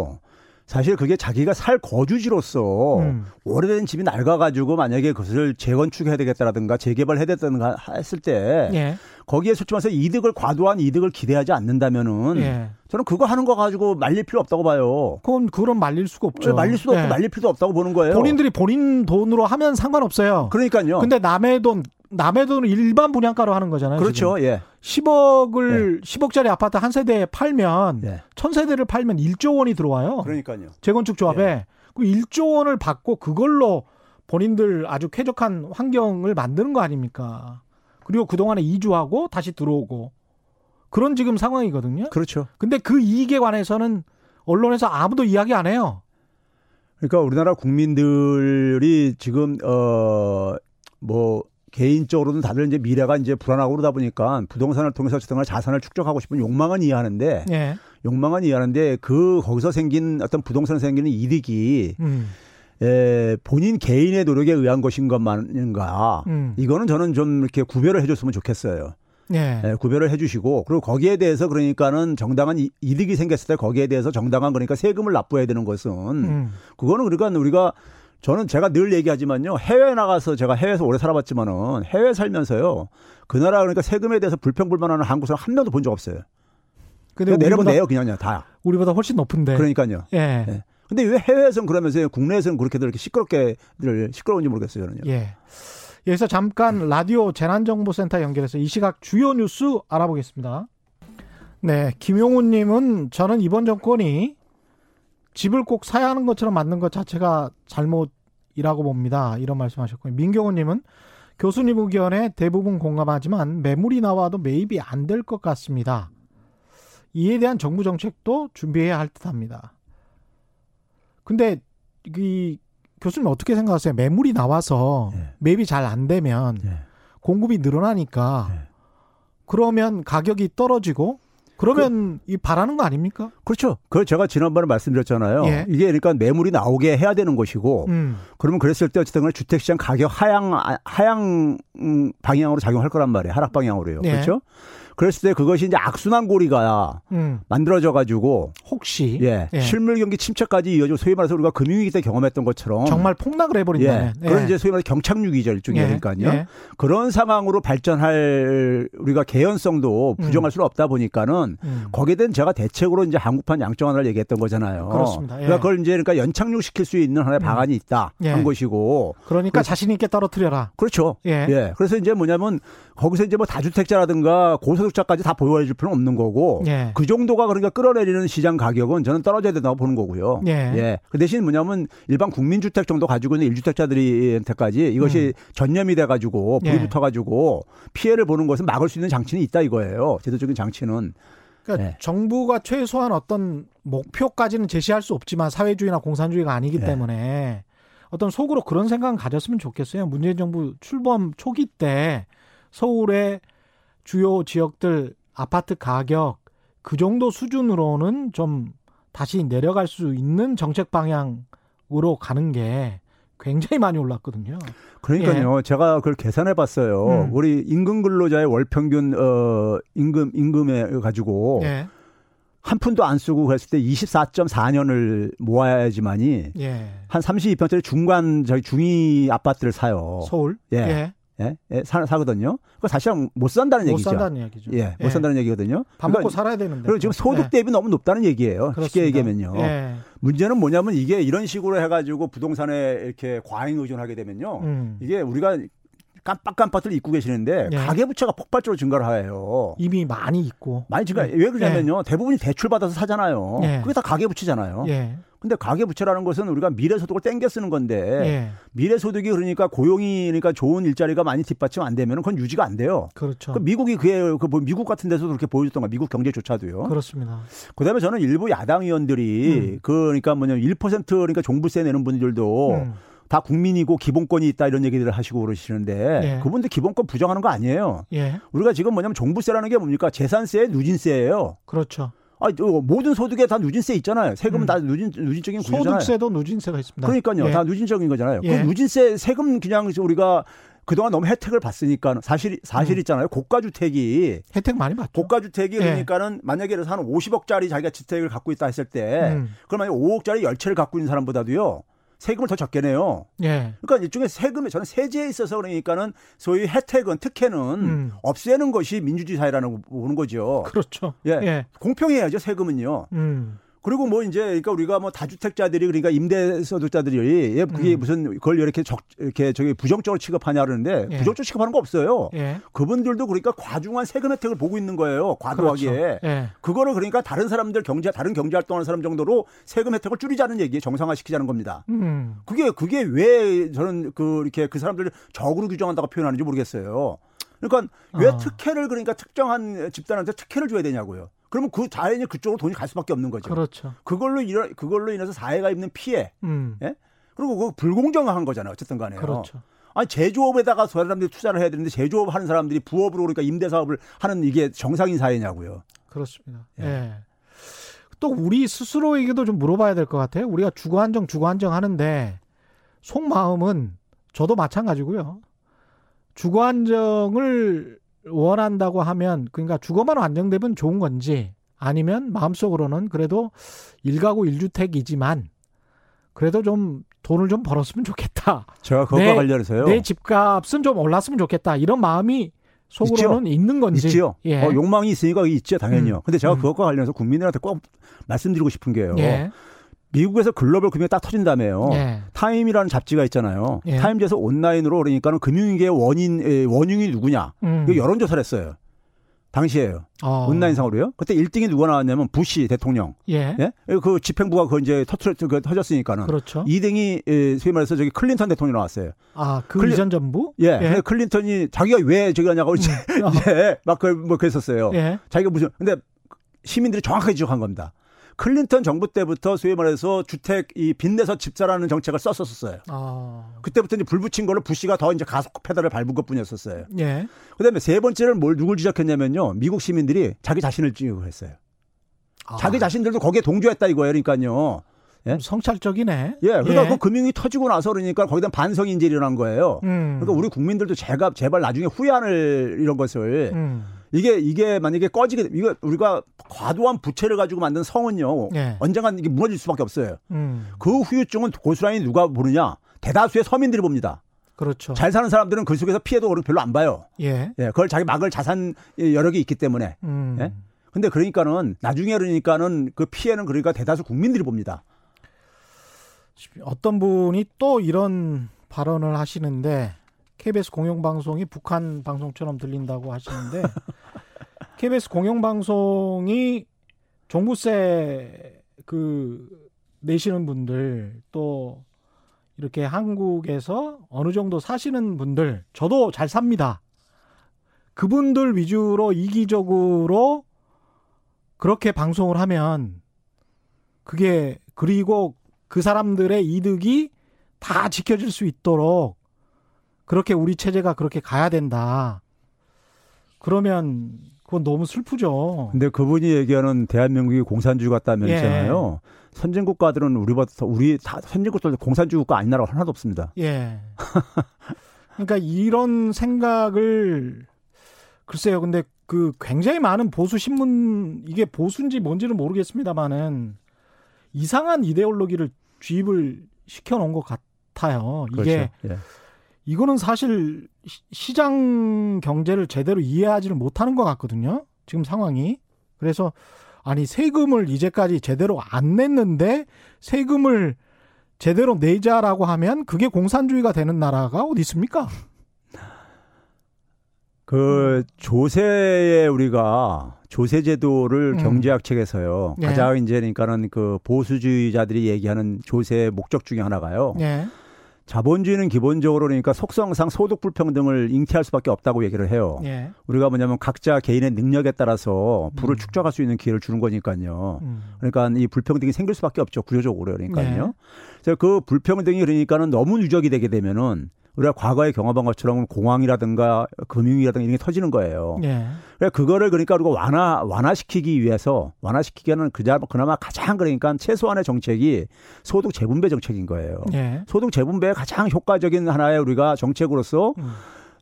사실 그게 자기가 살 거주지로서 음. 오래된 집이 낡아가지고 만약에 그것을 재건축해야 되겠다라든가 재개발해야 되겠다든가 했을 때 예. 거기에 솔직히 말해서 이득을 과도한 이득을 기대하지 않는다면은 예. 저는 그거 하는 거 가지고 말릴 필요 없다고 봐요. 그건 그런 말릴 수가 없죠. 네, 말릴 수도 없고 예. 말릴 필요도 없다고 보는 거예요. 본인들이 본인 돈으로 하면 상관없어요. 그러니까요. 근데 남의 돈 남의 돈을 일반 분양가로 하는 거잖아요. 그렇죠. 지금. 예. 10억을 예. 10억짜리 아파트 한 세대에 팔면 예. 1000세대를 팔면 1조 원이 들어와요. 그러니까요. 재건축 조합에 예. 그 1조 원을 받고 그걸로 본인들 아주 쾌적한 환경을 만드는 거 아닙니까? 그리고 그동안에 이주하고 다시 들어오고 그런 지금 상황이거든요. 그렇죠. 근데 그 이익에 관해서는 언론에서 아무도 이야기 안 해요. 그러니까 우리나라 국민들이 지금 어뭐 개인적으로는 다들 이제 미래가 이제 불안하고 그러다 보니까 부동산을 통해서 어쨌든 자산을 축적하고 싶은 욕망은 이해하는데 예. 욕망은 이해하는데 그 거기서 생긴 어떤 부동산에 생기는 이득이 음. 에, 본인 개인의 노력에 의한 것인 것만인가 음. 이거는 저는 좀 이렇게 구별을 해줬으면 좋겠어요. 예. 예, 구별을 해주시고 그리고 거기에 대해서 그러니까는 정당한 이득이 생겼을 때 거기에 대해서 정당한 그러니까 세금을 납부해야 되는 것은 음. 그거는 그러니까 우리가 저는 제가 늘 얘기하지만요. 해외 나가서 제가 해외에서 오래 살아봤지만은 해외 살면서요. 그 나라 그러니까 세금에 대해서 불평불만하는 한국 사람 한 명도 본 적 없어요. 근데 내려면 내요 그냥요 다. 우리보다 훨씬 높은데. 그러니까요. 예. 예. 근데 왜 해외에서는 그러면서 국내에서는 그렇게들 이렇게 시끄럽게들 시끄러운지 모르겠어요 저는요. 예. 여기서 잠깐 라디오 재난정보센터 연결해서 이 시각 주요 뉴스 알아보겠습니다. 네, 김용훈님은 저는 이번 정권이 집을 꼭 사야 하는 것처럼 만든 것 자체가 잘못이라고 봅니다. 이런 말씀하셨고요. 민경훈님은 교수님 의견에 대부분 공감하지만 매물이 나와도 매입이 안 될 것 같습니다. 이에 대한 정부 정책도 준비해야 할 듯합니다. 근데 이 교수님 어떻게 생각하세요? 매물이 나와서 네. 매입이 잘 안 되면 네. 공급이 늘어나니까 네. 그러면 가격이 떨어지고 그러면 그, 이 바라는 거 아닙니까? 그렇죠. 그걸 제가 지난번에 말씀드렸잖아요. 예. 이게 그러니까 매물이 나오게 해야 되는 것이고, 음. 그러면 그랬을 때 어쨌든 간에 주택시장 가격 하향 하향 방향으로 작용할 거란 말이에요. 하락 방향으로요. 예. 그렇죠? 그랬을 때 그것이 이제 악순환 고리가 음. 만들어져 가지고 혹시 예, 예. 실물 경기 침체까지 이어지고 소위 말해서 우리가 금융위기 때 경험했던 것처럼 정말 폭락을 해버린다. 예. 예. 그런 이제 소위 말해서 경착륙이죠 일종의 예. 그러니까요. 예. 그런 상황으로 발전할 우리가 개연성도 부정할 음. 수는 없다 보니까는 음. 거기에 대한 제가 대책으로 이제 한국판 양정화를 얘기했던 거잖아요. 그렇습니다. 그러니까 그걸 이제 그러니까 연착륙시킬 수 있는 하나의 음. 방안이 있다 한 것이고. 그러니까 자신 있게 떨어뜨려라. 그렇죠. 예. 그래서 이제 뭐냐면 거기서 이제 뭐 다주택자라든가 고소 득자까지 다 보호해 줄 필요는 없는 거고 예. 그 정도가 그러니까 끌어내리는 시장 가격은 저는 떨어져야 된다고 보는 거고요. 예. 예. 그 대신 뭐냐면 일반 국민주택 정도 가지고 있는 일주택자들한테까지 이것이 음. 전염이 돼 가지고 불이 예. 붙어 가지고 피해를 보는 것은 막을 수 있는 장치는 있다 이거예요. 제도적인 장치는. 그러니까 예. 정부가 최소한 어떤 목표까지는 제시할 수 없지만 사회주의나 공산주의가 아니기 예. 때문에 어떤 속으로 그런 생각은 가졌으면 좋겠어요. 문재인 정부 출범 초기 때 서울의 주요 지역들 아파트 가격 그 정도 수준으로는 좀 다시 내려갈 수 있는 정책 방향으로 가는 게 굉장히 많이 올랐거든요. 그러니까요. 예. 제가 그걸 계산해 봤어요. 음. 우리 임금 근로자의 월 평균 어 임금 임금에 가지고 예. 한 푼도 안 쓰고 그랬을 때 24.4년을 모아야지만이 예. 한 32평짜리 중간 저희 중위 아파트를 사요. 서울? 예. 예. 예, 예 사, 사거든요. 그 사실은 못 산다는 못 얘기죠. 못 산다는 얘기죠. 예, 못 예. 산다는 얘기거든요. 밥 그러니까, 먹고 살아야 되는데. 그리고 지금 소득 예. 대비 너무 높다는 얘기예요. 그렇습니다. 쉽게 얘기하면요. 예. 문제는 뭐냐면 이게 이런 식으로 해가지고 부동산에 이렇게 과잉 의존하게 되면요. 음. 이게 우리가 깜빡깜빡들 입고 계시는데 예. 가계부채가 폭발적으로 증가를 해요. 이미 많이 있고. 많이 증가. 예. 왜 그러냐면요. 예. 대부분이 대출 받아서 사잖아요. 예. 그게 다 가계부채잖아요. 예. 근데 가계부채라는 것은 우리가 미래소득을 땡겨 쓰는 건데 예. 미래소득이 그러니까 고용이 그러니까 좋은 일자리가 많이 뒷받침 안 되면 그건 유지가 안 돼요. 그렇죠. 그 미국이 그게 그뭐 미국 같은 데서도 그렇게 보여줬던 거 미국 경제조차도요. 그렇습니다. 그다음에 저는 일부 야당 의원들이 음. 그 그러니까 뭐냐면 1% 그러니까 종부세 내는 분들도 음. 다 국민이고 기본권이 있다 이런 얘기들을 하시고 그러시는데 예. 그분들 기본권 부정하는 거 아니에요. 예. 우리가 지금 뭐냐면 종부세라는 게 뭡니까? 재산세, 누진세예요. 그렇죠. 아, 모든 소득에 다 누진세 있잖아요. 세금은 음. 다 누진 누진적인 구조잖아요. 소득세도 누진세가 있습니다. 그러니까요. 예. 다 누진적인 거잖아요. 그 예. 그 누진세 세금 그냥 우리가 그동안 너무 혜택을 봤으니까 사실 사실 음. 있잖아요. 고가 주택이 혜택 많이 받죠. 고가 주택이 예. 그러니까는 만약에 한 50억짜리 자기가 주택을 갖고 있다 했을 때 음. 그러면 5억짜리 열채를 갖고 있는 사람보다도요. 세금을 더 적게 내요. 예. 그러니까 일종의 세금에 저는 세제에 있어서 그러니까는 소위 혜택은 특혜는 음. 없애는 것이 민주주의 사회라는 보는 거죠. 그렇죠. 예. 예. 공평해야죠 세금은요. 음. 그리고 뭐 이제 그러니까 우리가 뭐 다주택자들이 그러니까 임대소득자들이 예, 그게 음. 무슨 그걸 이렇게 적 이렇게 저기 부정적으로 취급하냐 그러는데 예. 부정적으로 취급하는 거 없어요. 예. 그분들도 그러니까 과중한 세금 혜택을 보고 있는 거예요. 과도하게. 그렇죠. 예. 그거를 그러니까 다른 사람들 경제 다른 경제 활동하는 사람 정도로 세금 혜택을 줄이자는 얘기, 정상화시키자는 겁니다. 음. 그게 그게 왜 저는 그 이렇게 그 사람들을 적으로 규정한다고 표현하는지 모르겠어요. 그러니까 왜 어. 특혜를 그러니까 특정한 집단한테 특혜를 줘야 되냐고요. 그러면 그 자연히 그쪽으로 돈이 갈 수밖에 없는 거죠. 그렇죠. 그걸로 일어, 그걸로 인해서 사회가 입는 피해. 음. 예? 그리고 그 불공정한 거잖아요. 어쨌든 간에요. 그렇죠. 아니 제조업에다가 사람들이 투자를 해야 되는데 제조업 하는 사람들이 부업으로 그러니까 임대 사업을 하는 이게 정상인 사회냐고요. 그렇습니다. 예. 예. 또 우리 스스로에게도 좀 물어봐야 될 것 같아요. 우리가 주거 안정 주거 안정 하는데 속마음은 저도 마찬가지고요. 주거 안정을 원한다고 하면 그러니까 주거만 안정되면 좋은 건지 아니면 마음속으로는 그래도 일가구 일주택이지만 그래도 좀 돈을 좀 벌었으면 좋겠다. 제가 그것과 내, 관련해서요. 내 집값은 좀 올랐으면 좋겠다. 이런 마음이 속으로는 있죠? 있는 건지. 있지요. 예. 어, 욕망이 있으니까 있죠, 당연히요. 음. 근데 제가 음. 그것과 관련해서 국민들한테 꼭 말씀드리고 싶은 게요. 예. 미국에서 글로벌 금융이 딱 터진다며요. 예. 타임이라는 잡지가 있잖아요. 예. 타임즈에서 온라인으로 그러니까는 금융위기의 원인 원흉이 누구냐. 음. 여론 조사를 했어요. 당시에요. 어. 온라인상으로요. 그때 1등이 누가 나왔냐면 부시 대통령. 예. 예? 그 집행부가 그 이제 터트 그 터졌으니까는. 그렇죠. 2등이 예, 소위 말해서 저기 클린턴 대통령이 나왔어요. 아, 그 클린, 이전 정부? 예. 예. 클린턴이 자기가 왜 저기 하냐고 이제 음. 어. 예. 막그뭐 그랬었어요. 예. 자기가 무슨 근데 시민들이 정확하게 지적한 겁니다. 클린턴 정부 때부터 소위 말해서 주택 이 빚내서 집사라는 정책을 썼었어요. 아. 그때부터 이제 불 붙인 걸로 부시가 더 이제 가속 페달을 밟은 것 뿐이었었어요. 예. 그다음에 세 번째는 뭘 누굴 지적했냐면요. 미국 시민들이 자기 자신을 지적했어요. 아. 자기 자신들도 거기에 동조했다 이거예요. 그러니까요. 예? 성찰적이네. 예. 그러니까 예. 그 금융이 터지고 나서 그러니까 거기다 반성 인질이 일어난 거예요. 음. 그러니까 우리 국민들도 제가 제발 나중에 후회하는 이런 것을 음. 이게 이게 만약에 꺼지게 이거 우리가 과도한 부채를 가지고 만든 성은요 예. 언젠간 이게 무너질 수밖에 없어요. 음. 그 후유증은 고스란히 누가 보느냐 대다수의 서민들이 봅니다. 그렇죠. 잘 사는 사람들은 그 속에서 피해도 별로 안 봐요. 예. 예. 그걸 자기 막을 자산 여력이 있기 때문에. 음. 예. 근데 그러니까는 나중에 그러니까는 그 피해는 그러니까 대다수 국민들이 봅니다. 어떤 분이 또 이런 발언을 하시는데 KBS 공영방송이 북한 방송처럼 들린다고 하시는데 KBS 공영방송이 종부세 그 내시는 분들 또 이렇게 한국에서 어느 정도 사시는 분들 저도 잘 삽니다. 그분들 위주로 이기적으로 그렇게 방송을 하면 그게 그리고 그 사람들의 이득이 다 지켜질 수 있도록 그렇게 우리 체제가 그렇게 가야 된다. 그러면 그건 너무 슬프죠. 근데 그분이 얘기하는 대한민국이 공산주의 같다면서요. 예. 선진 국가들은 우리보다 우리 다 선진국들 공산주의 국가 아닌 나라가 하나도 없습니다. 예. 그러니까 이런 생각을 글쎄요. 근데 그 굉장히 많은 보수 신문 이게 보수인지 뭔지는 모르겠습니다만은 이상한 이데올로기를 주입을 시켜 놓은 것 같아요. 이게 그렇죠. 예. 이거는 사실 시장 경제를 제대로 이해하지를 못하는 것 같거든요. 지금 상황이. 그래서 아니 세금을 이제까지 제대로 안 냈는데 세금을 제대로 내자라고 하면 그게 공산주의가 되는 나라가 어디 있습니까? 그 조세에 우리가 조세 제도를 음. 경제학 책에서요. 예. 가장 이제 그러니까는 그 보수주의자들이 얘기하는 조세의 목적 중에 하나가요. 예. 자본주의는 기본적으로 그러니까 속성상 소득 불평등을 잉태할 수밖에 없다고 얘기를 해요. 예. 우리가 뭐냐면 각자 개인의 능력에 따라서 부를 음. 축적할 수 있는 기회를 주는 거니까요. 음. 그러니까 이 불평등이 생길 수밖에 없죠. 구조적으로 그러니까요. 예. 그래서 그 불평등이 그러니까는 너무 누적이 되게 되면은 우리가 과거에 경험한 것처럼 공황이라든가 금융이라든가 이런 게 터지는 거예요. 예. 그래 그거를 그러니까 우리가 완화 완화시키기 위해서 완화시키기에는 그자 그나마 가장 그러니까 최소한의 정책이 소득 재분배 정책인 거예요. 예. 소득 재분배의 가장 효과적인 하나의 우리가 정책으로서 음.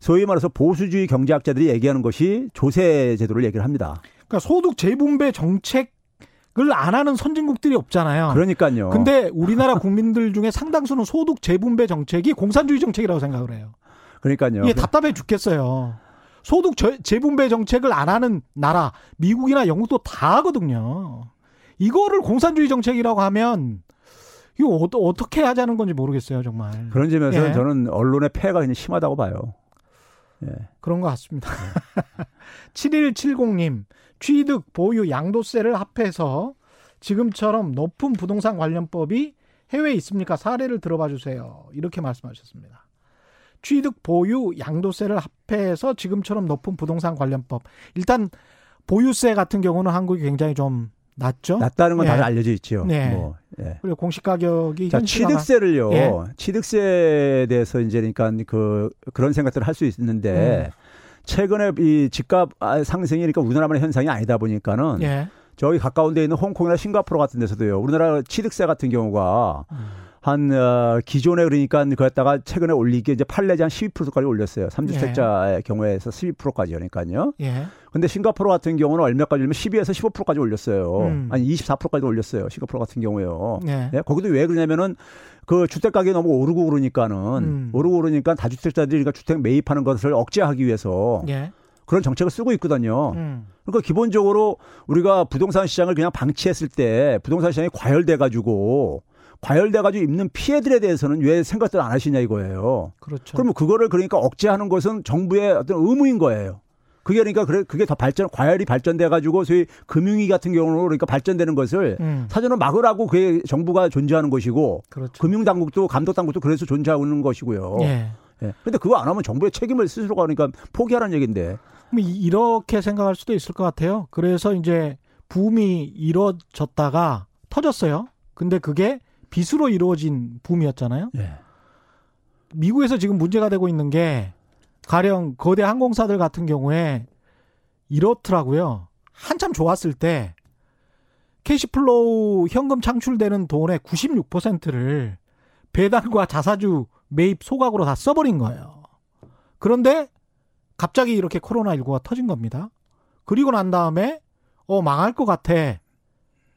소위 말해서 보수주의 경제학자들이 얘기하는 것이 조세 제도를 얘기를 합니다. 그러니까 소득 재분배 정책 을안 하는 선진국들이 없잖아요. 그러니까요. 근데 우리나라 국민들 중에 상당수는 소득 재분배 정책이 공산주의 정책이라고 생각을 해요. 그러니까요. 이게 답답해 죽겠어요. 소득 재분배 정책을 안 하는 나라, 미국이나 영국도 다 하거든요. 이거를 공산주의 정책이라고 하면 이거 어, 떻게 하자는 건지 모르겠어요, 정말. 그런 점에서 예. 저는 언론의 폐해가 그냥 심하다고 봐요. 예. 그런 것 같습니다. 7170님, 취득, 보유, 양도세를 합해서 지금처럼 높은 부동산 관련법이 해외에 있습니까? 사례를 들어봐 주세요. 이렇게 말씀하셨습니다. 취득, 보유, 양도세를 합해서 지금처럼 높은 부동산 관련법. 일단 보유세 같은 경우는 한국이 굉장히 좀 낮죠? 낮다는 건 예. 다들 알려져 있죠. 네. 뭐, 예. 그리고 공시 가격이 자, 취득세를요. 예. 취득세에 대해서 이제 그러니까 그 그런 생각들을 할 수 있는데 음. 최근에 이 집값 상승이 그러니까 우리나라만의 현상이 아니다 보니까는 예. 저기 가까운 데 있는 홍콩이나 싱가포르 같은 데서도요. 우리나라 취득세 같은 경우가 음. 한 어, 기존에 그러니까 그랬다가 최근에 올리기 이제 판례지 한 12%까지 올렸어요. 3주택자의 예. 경우에서 12%까지 그러니까요. 예. 근데 싱가포르 같은 경우는 얼마까지 올리면 12에서 15%까지 올렸어요. 음. 아니 24%까지 올렸어요. 싱가포르 같은 경우에요. 예. 예. 거기도 왜 그러냐면은 그 주택 가격이 너무 오르고 그러니까는 음. 오르고 그러니까 다주택자들이 그러니까 주택 매입하는 것을 억제하기 위해서 예. 그런 정책을 쓰고 있거든요. 음. 그러니까 기본적으로 우리가 부동산 시장을 그냥 방치했을 때 부동산 시장이 과열돼 가지고 과열돼 가지고 입는 피해들에 대해서는 왜 생각들 안 하시냐 이거예요. 그렇죠. 그러면 그거를 그러니까 억제하는 것은 정부의 어떤 의무인 거예요. 그게 그러니까 그래 그게 더 발전 과열이 발전돼 가지고 소위 금융위 같은 경우로 그러니까 발전되는 것을 음. 사전으로 막으라고 그게 정부가 존재하는 것이고 그렇죠. 금융 당국도 감독 당국도 그래서 존재하고 있는 것이고요. 예. 예. 근데 그거 안 하면 정부의 책임을 스스로 가니까 포기하라는 얘기인데. 이렇게 생각할 수도 있을 것 같아요. 그래서 이제 붐이 이루어졌다가 터졌어요. 근데 그게 빚으로 이루어진 붐이었잖아요. 예. 미국에서 지금 문제가 되고 있는 게 가령 거대 항공사들 같은 경우에 이렇더라고요. 한참 좋았을 때 cash flow 현금 창출되는 돈의 96%를 배당과 자사주 매입 소각으로 다 써버린 거예요. 그런데 갑자기 이렇게 코로나19가 터진 겁니다. 그리고 난 다음에 어 망할 것 같아.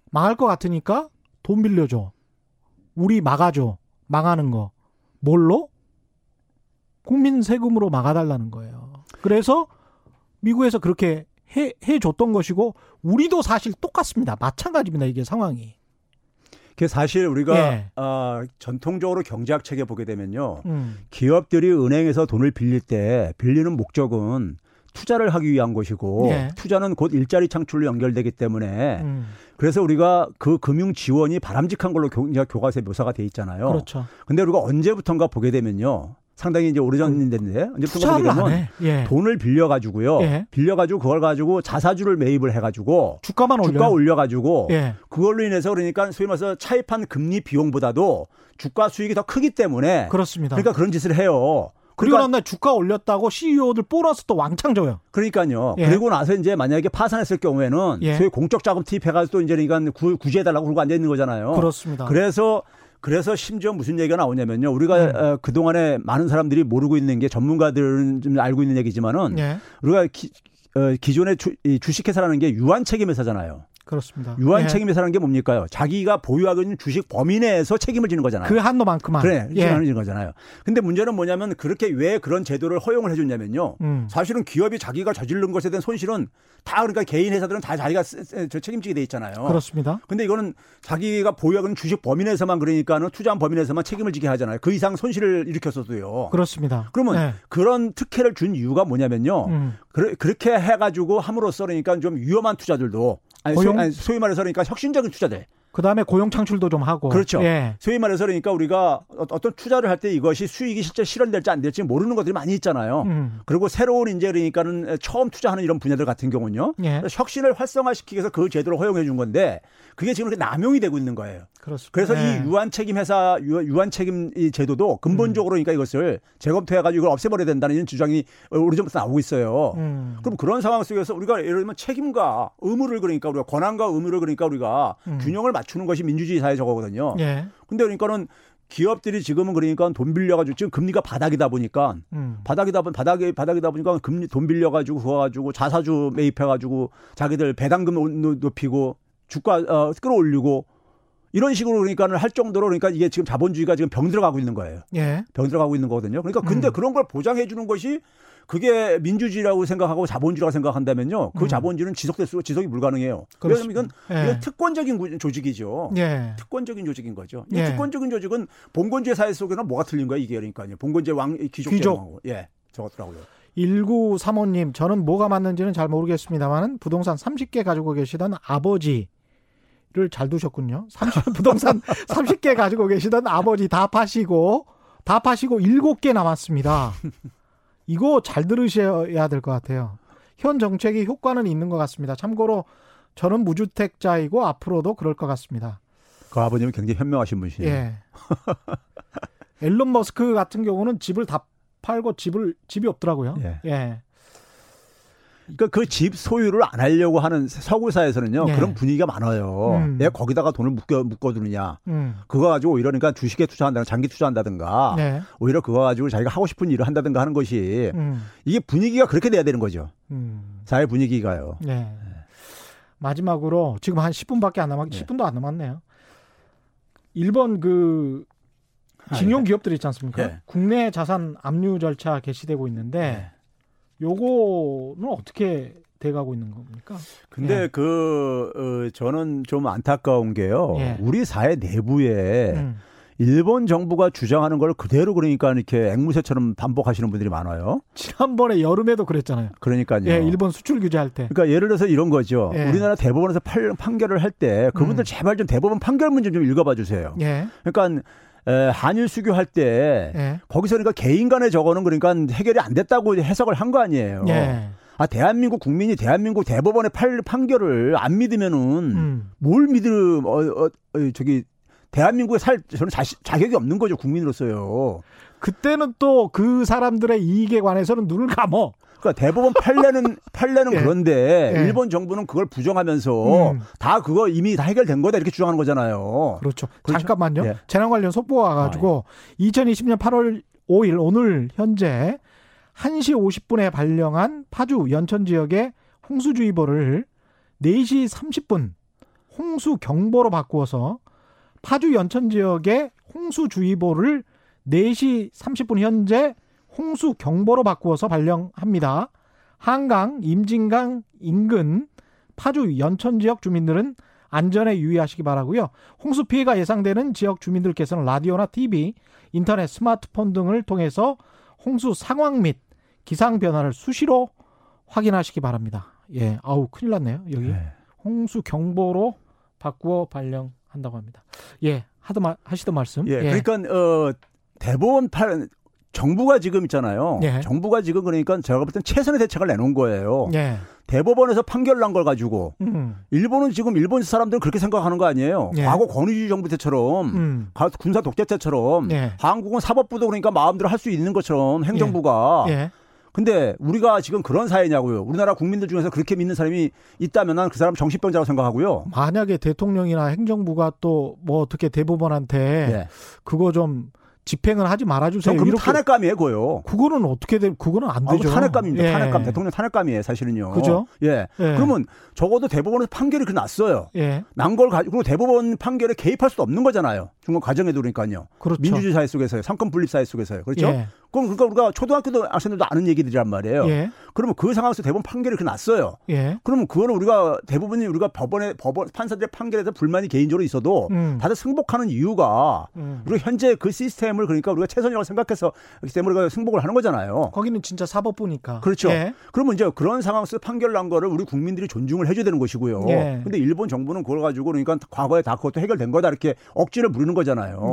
망할 것 같으니까 돈 빌려줘. 우리 막아줘. 망하는 거. 뭘로? 국민 세금으로 막아달라는 거예요. 그래서 미국에서 그렇게 해, 해줬던 것이고, 우리도 사실 똑같습니다. 마찬가지입니다. 이게 상황이. 그 사실 우리가 예. 어, 전통적으로 경제학 책에 보게 되면요, 음. 기업들이 은행에서 돈을 빌릴 때 빌리는 목적은 투자를 하기 위한 것이고 예. 투자는 곧 일자리 창출로 연결되기 때문에 음. 그래서 우리가 그 금융 지원이 바람직한 걸로 교과서에 묘사가 돼 있잖아요. 그렇죠. 근데 우리가 언제부턴가 보게 되면요. 상당히 이제 오래전인데 언제부턴가 보게 되면 예. 돈을 빌려 가지고요. 예. 빌려 가지고 그걸 가지고 자사주를 매입을 해 가지고 주가만 올려 주가 올려 가지고 예. 그걸로 인해서 그러니까 소위 말해서 차입한 금리 비용보다도 주가 수익이 더 크기 때문에 그렇습니다. 그러니까 그런 짓을 해요. 그리고 그러니까, 난 주가 올렸다고 CEO들 보너스 또 왕창 줘요. 그러니까요. 예. 그리고 나서 이제 만약에 파산했을 경우에는 예. 소위 공적 자금 투입해가지고 또 이제 그러니까 구, 구제해달라고 그러고 앉아 있는 거잖아요. 그렇습니다. 그래서 그래서 심지어 무슨 얘기가 나오냐면요. 우리가 음. 어, 그동안에 많은 사람들이 모르고 있는 게 전문가들은 좀 알고 있는 얘기지만은 예. 우리가 기, 어, 기존의 주, 이 주식회사라는 게 유한 책임 회사잖아요. 그렇습니다. 유한 예. 책임 회사라는 게 뭡니까요? 자기가 보유하고 있는 주식 범위 내에서 책임을 지는 거잖아요. 그 한도만큼만. 그래, 예. 지는 거잖아요. 근데 문제는 뭐냐면 그렇게 왜 그런 제도를 허용을 해줬냐면요. 음. 사실은 기업이 자기가 저지른 것에 대한 손실은 다 그러니까 개인 회사들은 다 자기가 저 책임지게 돼 있잖아요. 그렇습니다. 근데 이거는 자기가 보유하고 있는 주식 범위 내에서만 그러니까는 투자한 범위 내에서만 책임을 지게 하잖아요. 그 이상 손실을 일으켰어도요. 그렇습니다. 그러면 네. 그런 특혜를 준 이유가 뭐냐면요. 음. 그렇게 해가지고 함으로써 그러니까 좀 위험한 투자들도 아니, 고용... 소, 아니 소위 말해서 그러니까 혁신적인 투자들. 그 다음에 고용 창출도 좀 하고. 그렇죠. 예. 소위 말해서 그러니까 우리가 어, 어떤 투자를 할 때 이것이 수익이 실제 실현될지 안 될지 모르는 것들이 많이 있잖아요. 음. 그리고 새로운 이제 그러니까는 처음 투자하는 이런 분야들 같은 경우는요. 예. 혁신을 활성화시키기 위해서 그 제도를 허용해 준 건데 그게 지금 이렇게 남용이 되고 있는 거예요. 그렇습니다. 그래서 예. 이 유한 책임 회사 유한 책임 이 제도도 근본적으로 그러니까 이것을 재검토해 가지고 이걸 없애버려야 된다는 주장이 오래전부터 나오고 있어요. 음. 그럼 그런 상황 속에서 우리가 예를 들면 책임과 의무를 그러니까 우리가 권한과 의무를 그러니까 우리가 음. 균형을 맞추는 것이 민주주의 사회 저거거든요. 예. 근데 그러니까는 기업들이 지금은 그러니까 돈 빌려가지고 지금 금리가 바닥이다 보니까 음. 바닥이다 보 바닥이 바닥이다 보니까 금리 돈 빌려가지고 그거 가지고 자사주 매입해가지고 자기들 배당금 높이고 주가 어, 끌어올리고 이런 식으로 그러니까는 할 정도로 그러니까 이게 지금 자본주의가 지금 병 들어가고 있는 거예요. 예. 병 들어가고 있는 거거든요. 그러니까 근데 음. 그런 걸 보장해 주는 것이 그게 민주주의라고 생각하고 자본주의라고 생각한다면요. 그 음. 자본주의는 지속될 수 지속이 불가능해요. 그래서 이건, 예. 이건 특권적인 조직이죠. 예. 특권적인 조직인 거죠. 이 예. 특권적인 조직은 봉건제 사회 속에는 뭐가 틀린 거야 이게 그러니까요. 봉건제 왕 귀족 귀족. 예. 저것더라고요. 1935님, 저는 뭐가 맞는지는 잘 모르겠습니다만은 부동산 30개 가지고 계시던 아버지 를잘 두셨군요. 30, 부동산 30개 가지고 계시던 아버지 다 파시고, 다 파시고 7개 남았습니다. 이거 잘 들으셔야 될 것 같아요. 현 정책이 효과는 있는 것 같습니다. 참고로 저는 무주택자이고 앞으로도 그럴 것 같습니다. 그 아버님은 굉장히 현명하신 분이시네요. 예. 앨런 머스크 같은 경우는 집을 다 팔고 집을 집이 없더라고요. 예. 예. 그러니까 그 집 소유를 안 하려고 하는 서구 사에서는요 네. 그런 분위기가 많아요. 음. 내가 거기다가 돈을 묶어 묶어두느냐. 음. 그거 가지고 오히려 그러니까 주식에 투자한다든가 장기 투자한다든가 네. 오히려 그거 가지고 자기가 하고 싶은 일을 한다든가 하는 것이 음. 이게 분위기가 그렇게 돼야 되는 거죠. 음. 사회 분위기가요. 네. 네. 마지막으로 지금 한 10분밖에 안 남았, 10분도 안 남았네요. 일본 그 징용 기업들 있지 않습니까? 네. 국내 자산 압류 절차 개시되고 있는데. 네. 요거는 어떻게 돼가고 있는 겁니까? 근데 예. 그 어, 저는 좀 안타까운 게요. 예. 우리 사회 내부에 음. 일본 정부가 주장하는 걸 그대로 그러니까 이렇게 앵무새처럼 반복하시는 분들이 많아요. 지난번에 여름에도 그랬잖아요. 그러니까요. 예, 일본 수출 규제할 때. 그러니까 예를 들어서 이런 거죠. 예. 우리나라 대법원에서 팔, 판결을 할 때 그분들 음. 제발 좀 대법원 판결 문제 좀 읽어봐 주세요. 예. 그러니까 에, 한일 수교할 때 예. 거기서 그러니까 개인 간의 저거는 그러니까 해결이 안 됐다고 해석을 한 거 아니에요. 예. 아 대한민국 국민이 대한민국 대법원의 팔, 판결을 안 믿으면은 음. 뭘 믿음 어, 어, 어 저기 대한민국에 살 저는 자시, 자격이 없는 거죠 국민으로서요. 그때는 또 그 사람들의 이익에 관해서는 눈을 감어. 그러니까 대법원 판례는 판례는 예. 그런데 예. 일본 정부는 그걸 부정하면서 음. 다 그거 이미 다 해결된 거다 이렇게 주장하는 거잖아요. 그렇죠. 그렇죠? 잠깐만요. 예. 재난 관련 속보가 와가지고 아, 예. 2020년 8월 5일 오늘 현재 1시 50분에 발령한 파주 연천 지역의 홍수주의보를 4시 30분 홍수 경보로 바꾸어서 파주 연천 지역의 홍수주의보를 4시 30분 현재 홍수 경보로 바꾸어서 발령합니다. 한강, 임진강 인근 파주 연천 지역 주민들은 안전에 유의하시기 바라고요. 홍수 피해가 예상되는 지역 주민들께서는 라디오나 TV, 인터넷, 스마트폰 등을 통해서 홍수 상황 및 기상 변화를 수시로 확인하시기 바랍니다. 예, 아우 큰일 났네요. 여기 네. 홍수 경보로 바꾸어 발령 한다고 합니다. 예, 하던 말 하시던 말씀. 예, 예. 그러니까 어 대법원 팔 정부가 지금 있잖아요. 예. 정부가 지금 그러니까 제가 볼 땐 최선의 대책을 내놓은 거예요. 예. 대법원에서 판결 난 걸 가지고 음. 일본은 지금 일본 사람들은 그렇게 생각하는 거 아니에요. 예. 과거 권위주의 정부 때처럼 음. 군사 독재 때처럼 예. 한국은 사법부도 그러니까 마음대로 할 수 있는 것처럼 행정부가 예. 예. 근데 우리가 지금 그런 사회냐고요. 우리나라 국민들 중에서 그렇게 믿는 사람이 있다면 난 그 사람 정신병자라고 생각하고요. 만약에 대통령이나 행정부가 또 뭐 어떻게 대법원한테 네. 그거 좀 집행을 하지 말아주세요. 그럼 탄핵감이에요, 그거요. 그거는 어떻게 돼? 그거는 안 되죠. 아, 탄핵감입니다. 예. 탄핵감, 대통령 탄핵감이에요, 사실은요. 그죠? 예. 예. 그러면 적어도 대법원에서 판결이 그 났어요. 예. 난걸 가지고 대법원 판결에 개입할 수도 없는 거잖아요. 중간 과정에도 그러니까요. 그렇죠. 민주주의 사회 속에서요. 삼권 분립 사회 속에서요. 그렇죠? 예. 그럼 그러니까 우리가 초등학교도 학생들도 아는 얘기들이란 말이에요. 예. 그러면 그 상황에서 대법원 판결이 그 났어요. 예. 그러면 그거는 우리가 대부분이 우리가 법원에 법원 판사들의 판결에서 불만이 개인적으로 있어도 음. 다들 승복하는 이유가 음. 우리가 현재 그 시스템을 그러니까 우리가 최선이라고 생각해서 그렇기 때문에 우리가 승복을 하는 거잖아요. 거기는 진짜 사법부니까. 그렇죠. 예. 그러면 이제 그런 상황에서 판결 난 거를 우리 국민들이 존중을 해줘야 되는 것이고요. 예. 근데 일본 정부는 그걸 가지고 그러니까 과거에 다 그것도 해결된 거다 이렇게 억지를 부리는 거잖아요.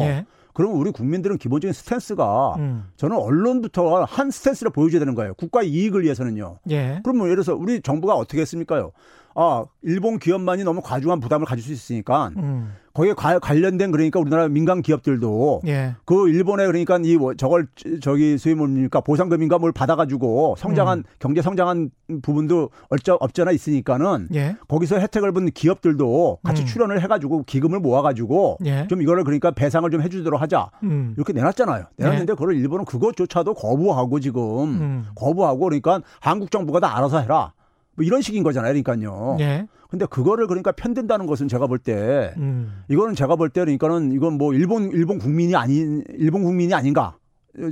예. 그러면 우리 국민들은 기본적인 stance가 음. 저는 언론부터 한 stance를 보여줘야 되는 거예요. 국가 이익을 위해서는요. 예. 그러면 예를 들어서 우리 정부가 어떻게 했습니까요? 아, 일본 기업만이 너무 과중한 부담을 가질 수 있으니까 음. 거기에 과, 관련된 그러니까 우리나라 민간 기업들도 예. 그 일본에 그러니까 이뭐 저걸 저기 수입 뭡니까 보상금인가 뭘 받아가지고 성장한 음. 경제 성장한 부분도 어쩌 없잖아 있으니까는 예. 거기서 혜택을 본 기업들도 같이 음. 출연을 해가지고 기금을 모아가지고 예. 좀 이거를 그러니까 배상을 좀 해주도록 하자 음. 이렇게 내놨잖아요. 내놨는데 예. 그걸 일본은 그것조차도 거부하고 지금 음. 거부하고 그러니까 한국 정부가 다 알아서 해라. 뭐 이런 식인 거잖아요. 그러니까요. 예. 근데 그거를 그러니까 편든다는 것은 제가 볼 때, 음. 이거는 제가 볼 때 그러니까는 이건 뭐 일본, 일본 국민이 아닌, 일본 국민이 아닌가.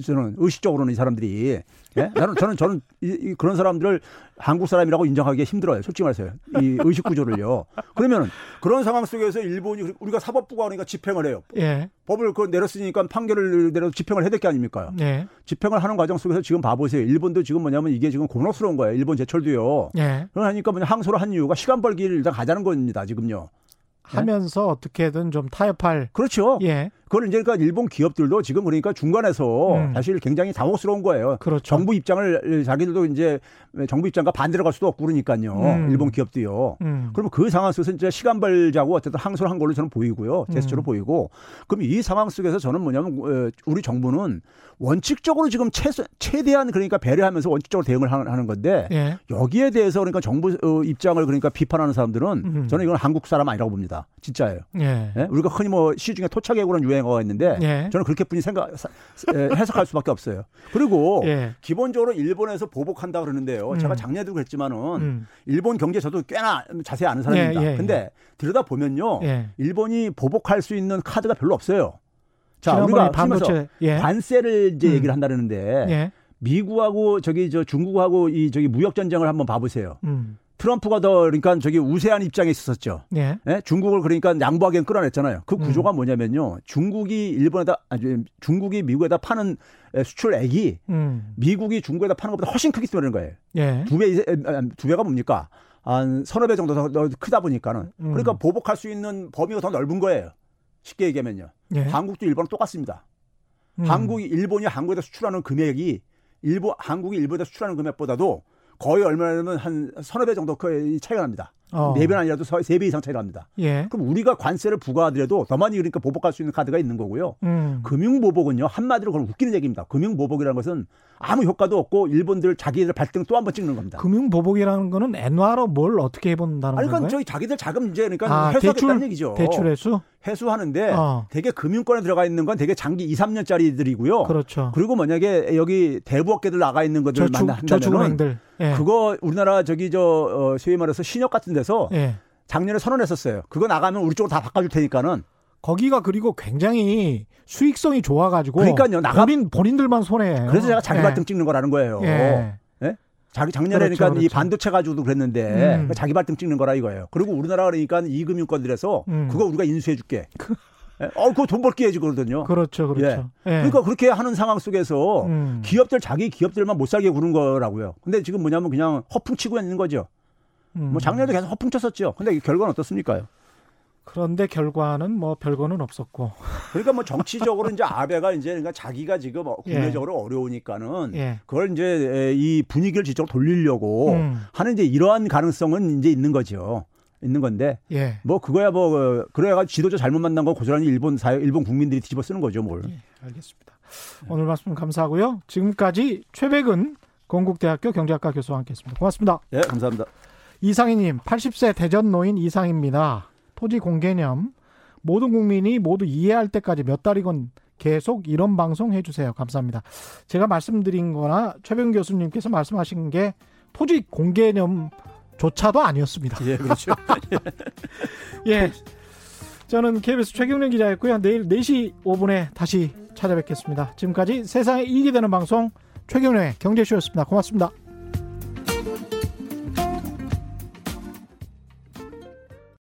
저는 의식적으로는 이 사람들이 예? 나는 저는 저는 이, 이 그런 사람들을 한국 사람이라고 인정하기 힘들어요. 솔직히 말해서요. 이 의식 구조를요. 그러면 그런 상황 속에서 일본이 우리가 사법부가 그러니까 집행을 해요. 예. 법을 그 내렸으니까 판결을 내려 집행을 해야 될 게 아닙니까? 예. 집행을 하는 과정 속에서 지금 봐보세요. 일본도 지금 뭐냐면 이게 지금 곤혹스러운 거예요. 일본 제철도요. 예. 그러니까 뭐냐 항소를 한 이유가 시간 벌기를 일단 가자는 겁니다. 지금요. 하면서 네? 어떻게든 좀 타협할. 그렇죠. 예. 그걸 이제 그러니까 일본 기업들도 지금 그러니까 중간에서 음. 사실 굉장히 당혹스러운 거예요. 그렇죠. 정부 입장을 자기들도 이제 정부 입장과 반대로 갈 수도 없고 그러니까요. 음. 일본 기업도요. 음. 그러면 그 상황 속에서 이제 시간 벌자고 어쨌든 항소를 한 걸로 저는 보이고요. 제스처로 음. 보이고. 그럼 이 상황 속에서 저는 뭐냐면 어, 우리 정부는 원칙적으로 지금 최, 최대한 그러니까 배려하면서 원칙적으로 대응을 하는 건데 예. 여기에 대해서 그러니까 정부 어, 입장을 그러니까 비판하는 사람들은 음. 저는 이건 한국 사람 아니라고 봅니다. 진짜예요. 예. 예? 우리가 흔히 뭐 시중에 토착애고라는 유행 어가 있는데 예. 저는 그렇게 뿐이 생각 해석할 수밖에 없어요. 그리고 예. 기본적으로 일본에서 보복한다 그러는데요. 음. 제가 작년에도 그랬지만은 음. 일본 경제 저도 꽤나 자세히 아는 사람입니다. 예, 예, 근데 들여다 보면요. 일본이 보복할 수 있는 카드가 별로 없어요. 자, 우리가 반도체 예. 관세를 이제 음. 얘기를 한다는데 예. 미국하고 저기 저 중국하고 이 저기 무역 전쟁을 한번 봐보세요. 음. 트럼프가 더 그러니까 저기 우세한 입장에 있었죠. 예. 네? 중국을 그러니까 양보하기엔 끌어냈잖아요. 그 구조가 음. 뭐냐면요. 중국이 일본에다 아니 중국이 미국에다 파는 수출액이 음. 미국이 중국에다 파는 것보다 훨씬 크기 때문에 그런 거예요. 예. 두 배, 두 배가 뭡니까? 한 서너 배 정도 더 크다 보니까는. 음. 그러니까 보복할 수 있는 범위가 더 넓은 거예요. 쉽게 얘기하면요. 예. 한국도 일본은 똑같습니다. 음. 한국이 일본이 한국에다 수출하는 금액이 일본 한국이 일본에다 수출하는 금액보다도 거의 얼마냐면 한 서너 배 정도 그 차이가 납니다. 어. 네배 아니라도 세배 이상 차이가 납니다. 예. 그럼 우리가 관세를 부과하더라도 더 많이 그러니까 보복할 수 있는 카드가 있는 거고요. 음. 금융보복은요 한마디로 그건 웃기는 얘기입니다. 금융보복이라는 것은 아무 효과도 없고 일본들 자기들 발등 또 한 번 찍는 겁니다. 금융보복이라는 거는 엔화로 뭘 어떻게 해본다는 아니, 그러니까 저희 자기들 자금 문제 그러니까 아, 해소하겠다는 얘기죠. 대출 회수? 회수하는데 어. 되게 금융권에 들어가 있는 건 되게 장기 2, 3년짜리들이고요. 그렇죠. 그리고 만약에 여기 대부업계들 나가 있는 것들 만나한다면 예. 그거 우리나라 저기 저 어, 소위 말해서 신협 같은 데서 예. 작년에 선언했었어요. 그거 나가면 우리 쪽으로 다 바꿔줄 테니까는 거기가 그리고 굉장히 수익성이 좋아가지고 그러니까요 나가 본인 본인들만 손해. 그래서 제가 자기 예. 발등 찍는 거라는 거예요. 예. 예? 자기 작년에 그렇죠, 그러니까 그렇죠. 이 반도체 가지고도 그랬는데 음. 자기 발등 찍는 거라 이거예요. 그리고 우리나라 그러니까 이 금융권들에서 음. 그거 우리가 인수해 줄게. 어, 그거 돈 벌게 해지 그러거든요. 그렇죠, 그렇죠. 예. 예. 그러니까 그렇게 하는 상황 속에서 음. 기업들 자기 기업들만 못 살게 구는 거라고요. 근데 지금 뭐냐면 그냥 허풍 치고 있는 거죠. 음. 뭐 작년에도 계속 허풍 쳤었죠. 근데 결과는 어떻습니까? 그런데 결과는 뭐 별거는 없었고. 그러니까 뭐 정치적으로 이제 아베가 이제 그러니까 자기가 지금 어, 예. 국내적으로 예. 어려우니까는 예. 그걸 이제 이 분위기를 지적으로 돌리려고 음. 하는 이제 이러한 가능성은 이제 있는 거죠. 있는 건데 예. 뭐 그거야 뭐 그, 그래가 지도자 잘못 만난 거 고스란히 일본 사회 일본 국민들이 뒤집어 쓰는 거죠 뭘. 예, 알겠습니다. 오늘 말씀 감사하고요. 지금까지 최백은 건국대학교 경제학과 교수와 함께했습니다. 고맙습니다. 예, 감사합니다. 이상희님, 80세 대전 노인 이상입니다. 토지 공개념 모든 국민이 모두 이해할 때까지 몇 달이건 계속 이런 방송 해주세요. 감사합니다. 제가 말씀드린 거나 최병 교수님께서 말씀하신 게 토지 공개념 조차도 아니었습니다. 예, 그렇죠. 예. 저는 KBS 최경련 기자였고요. 내일 4시 5분에 다시 찾아뵙겠습니다. 지금까지 세상에 이익이 되는 방송 최경련의 경제쇼였습니다. 고맙습니다.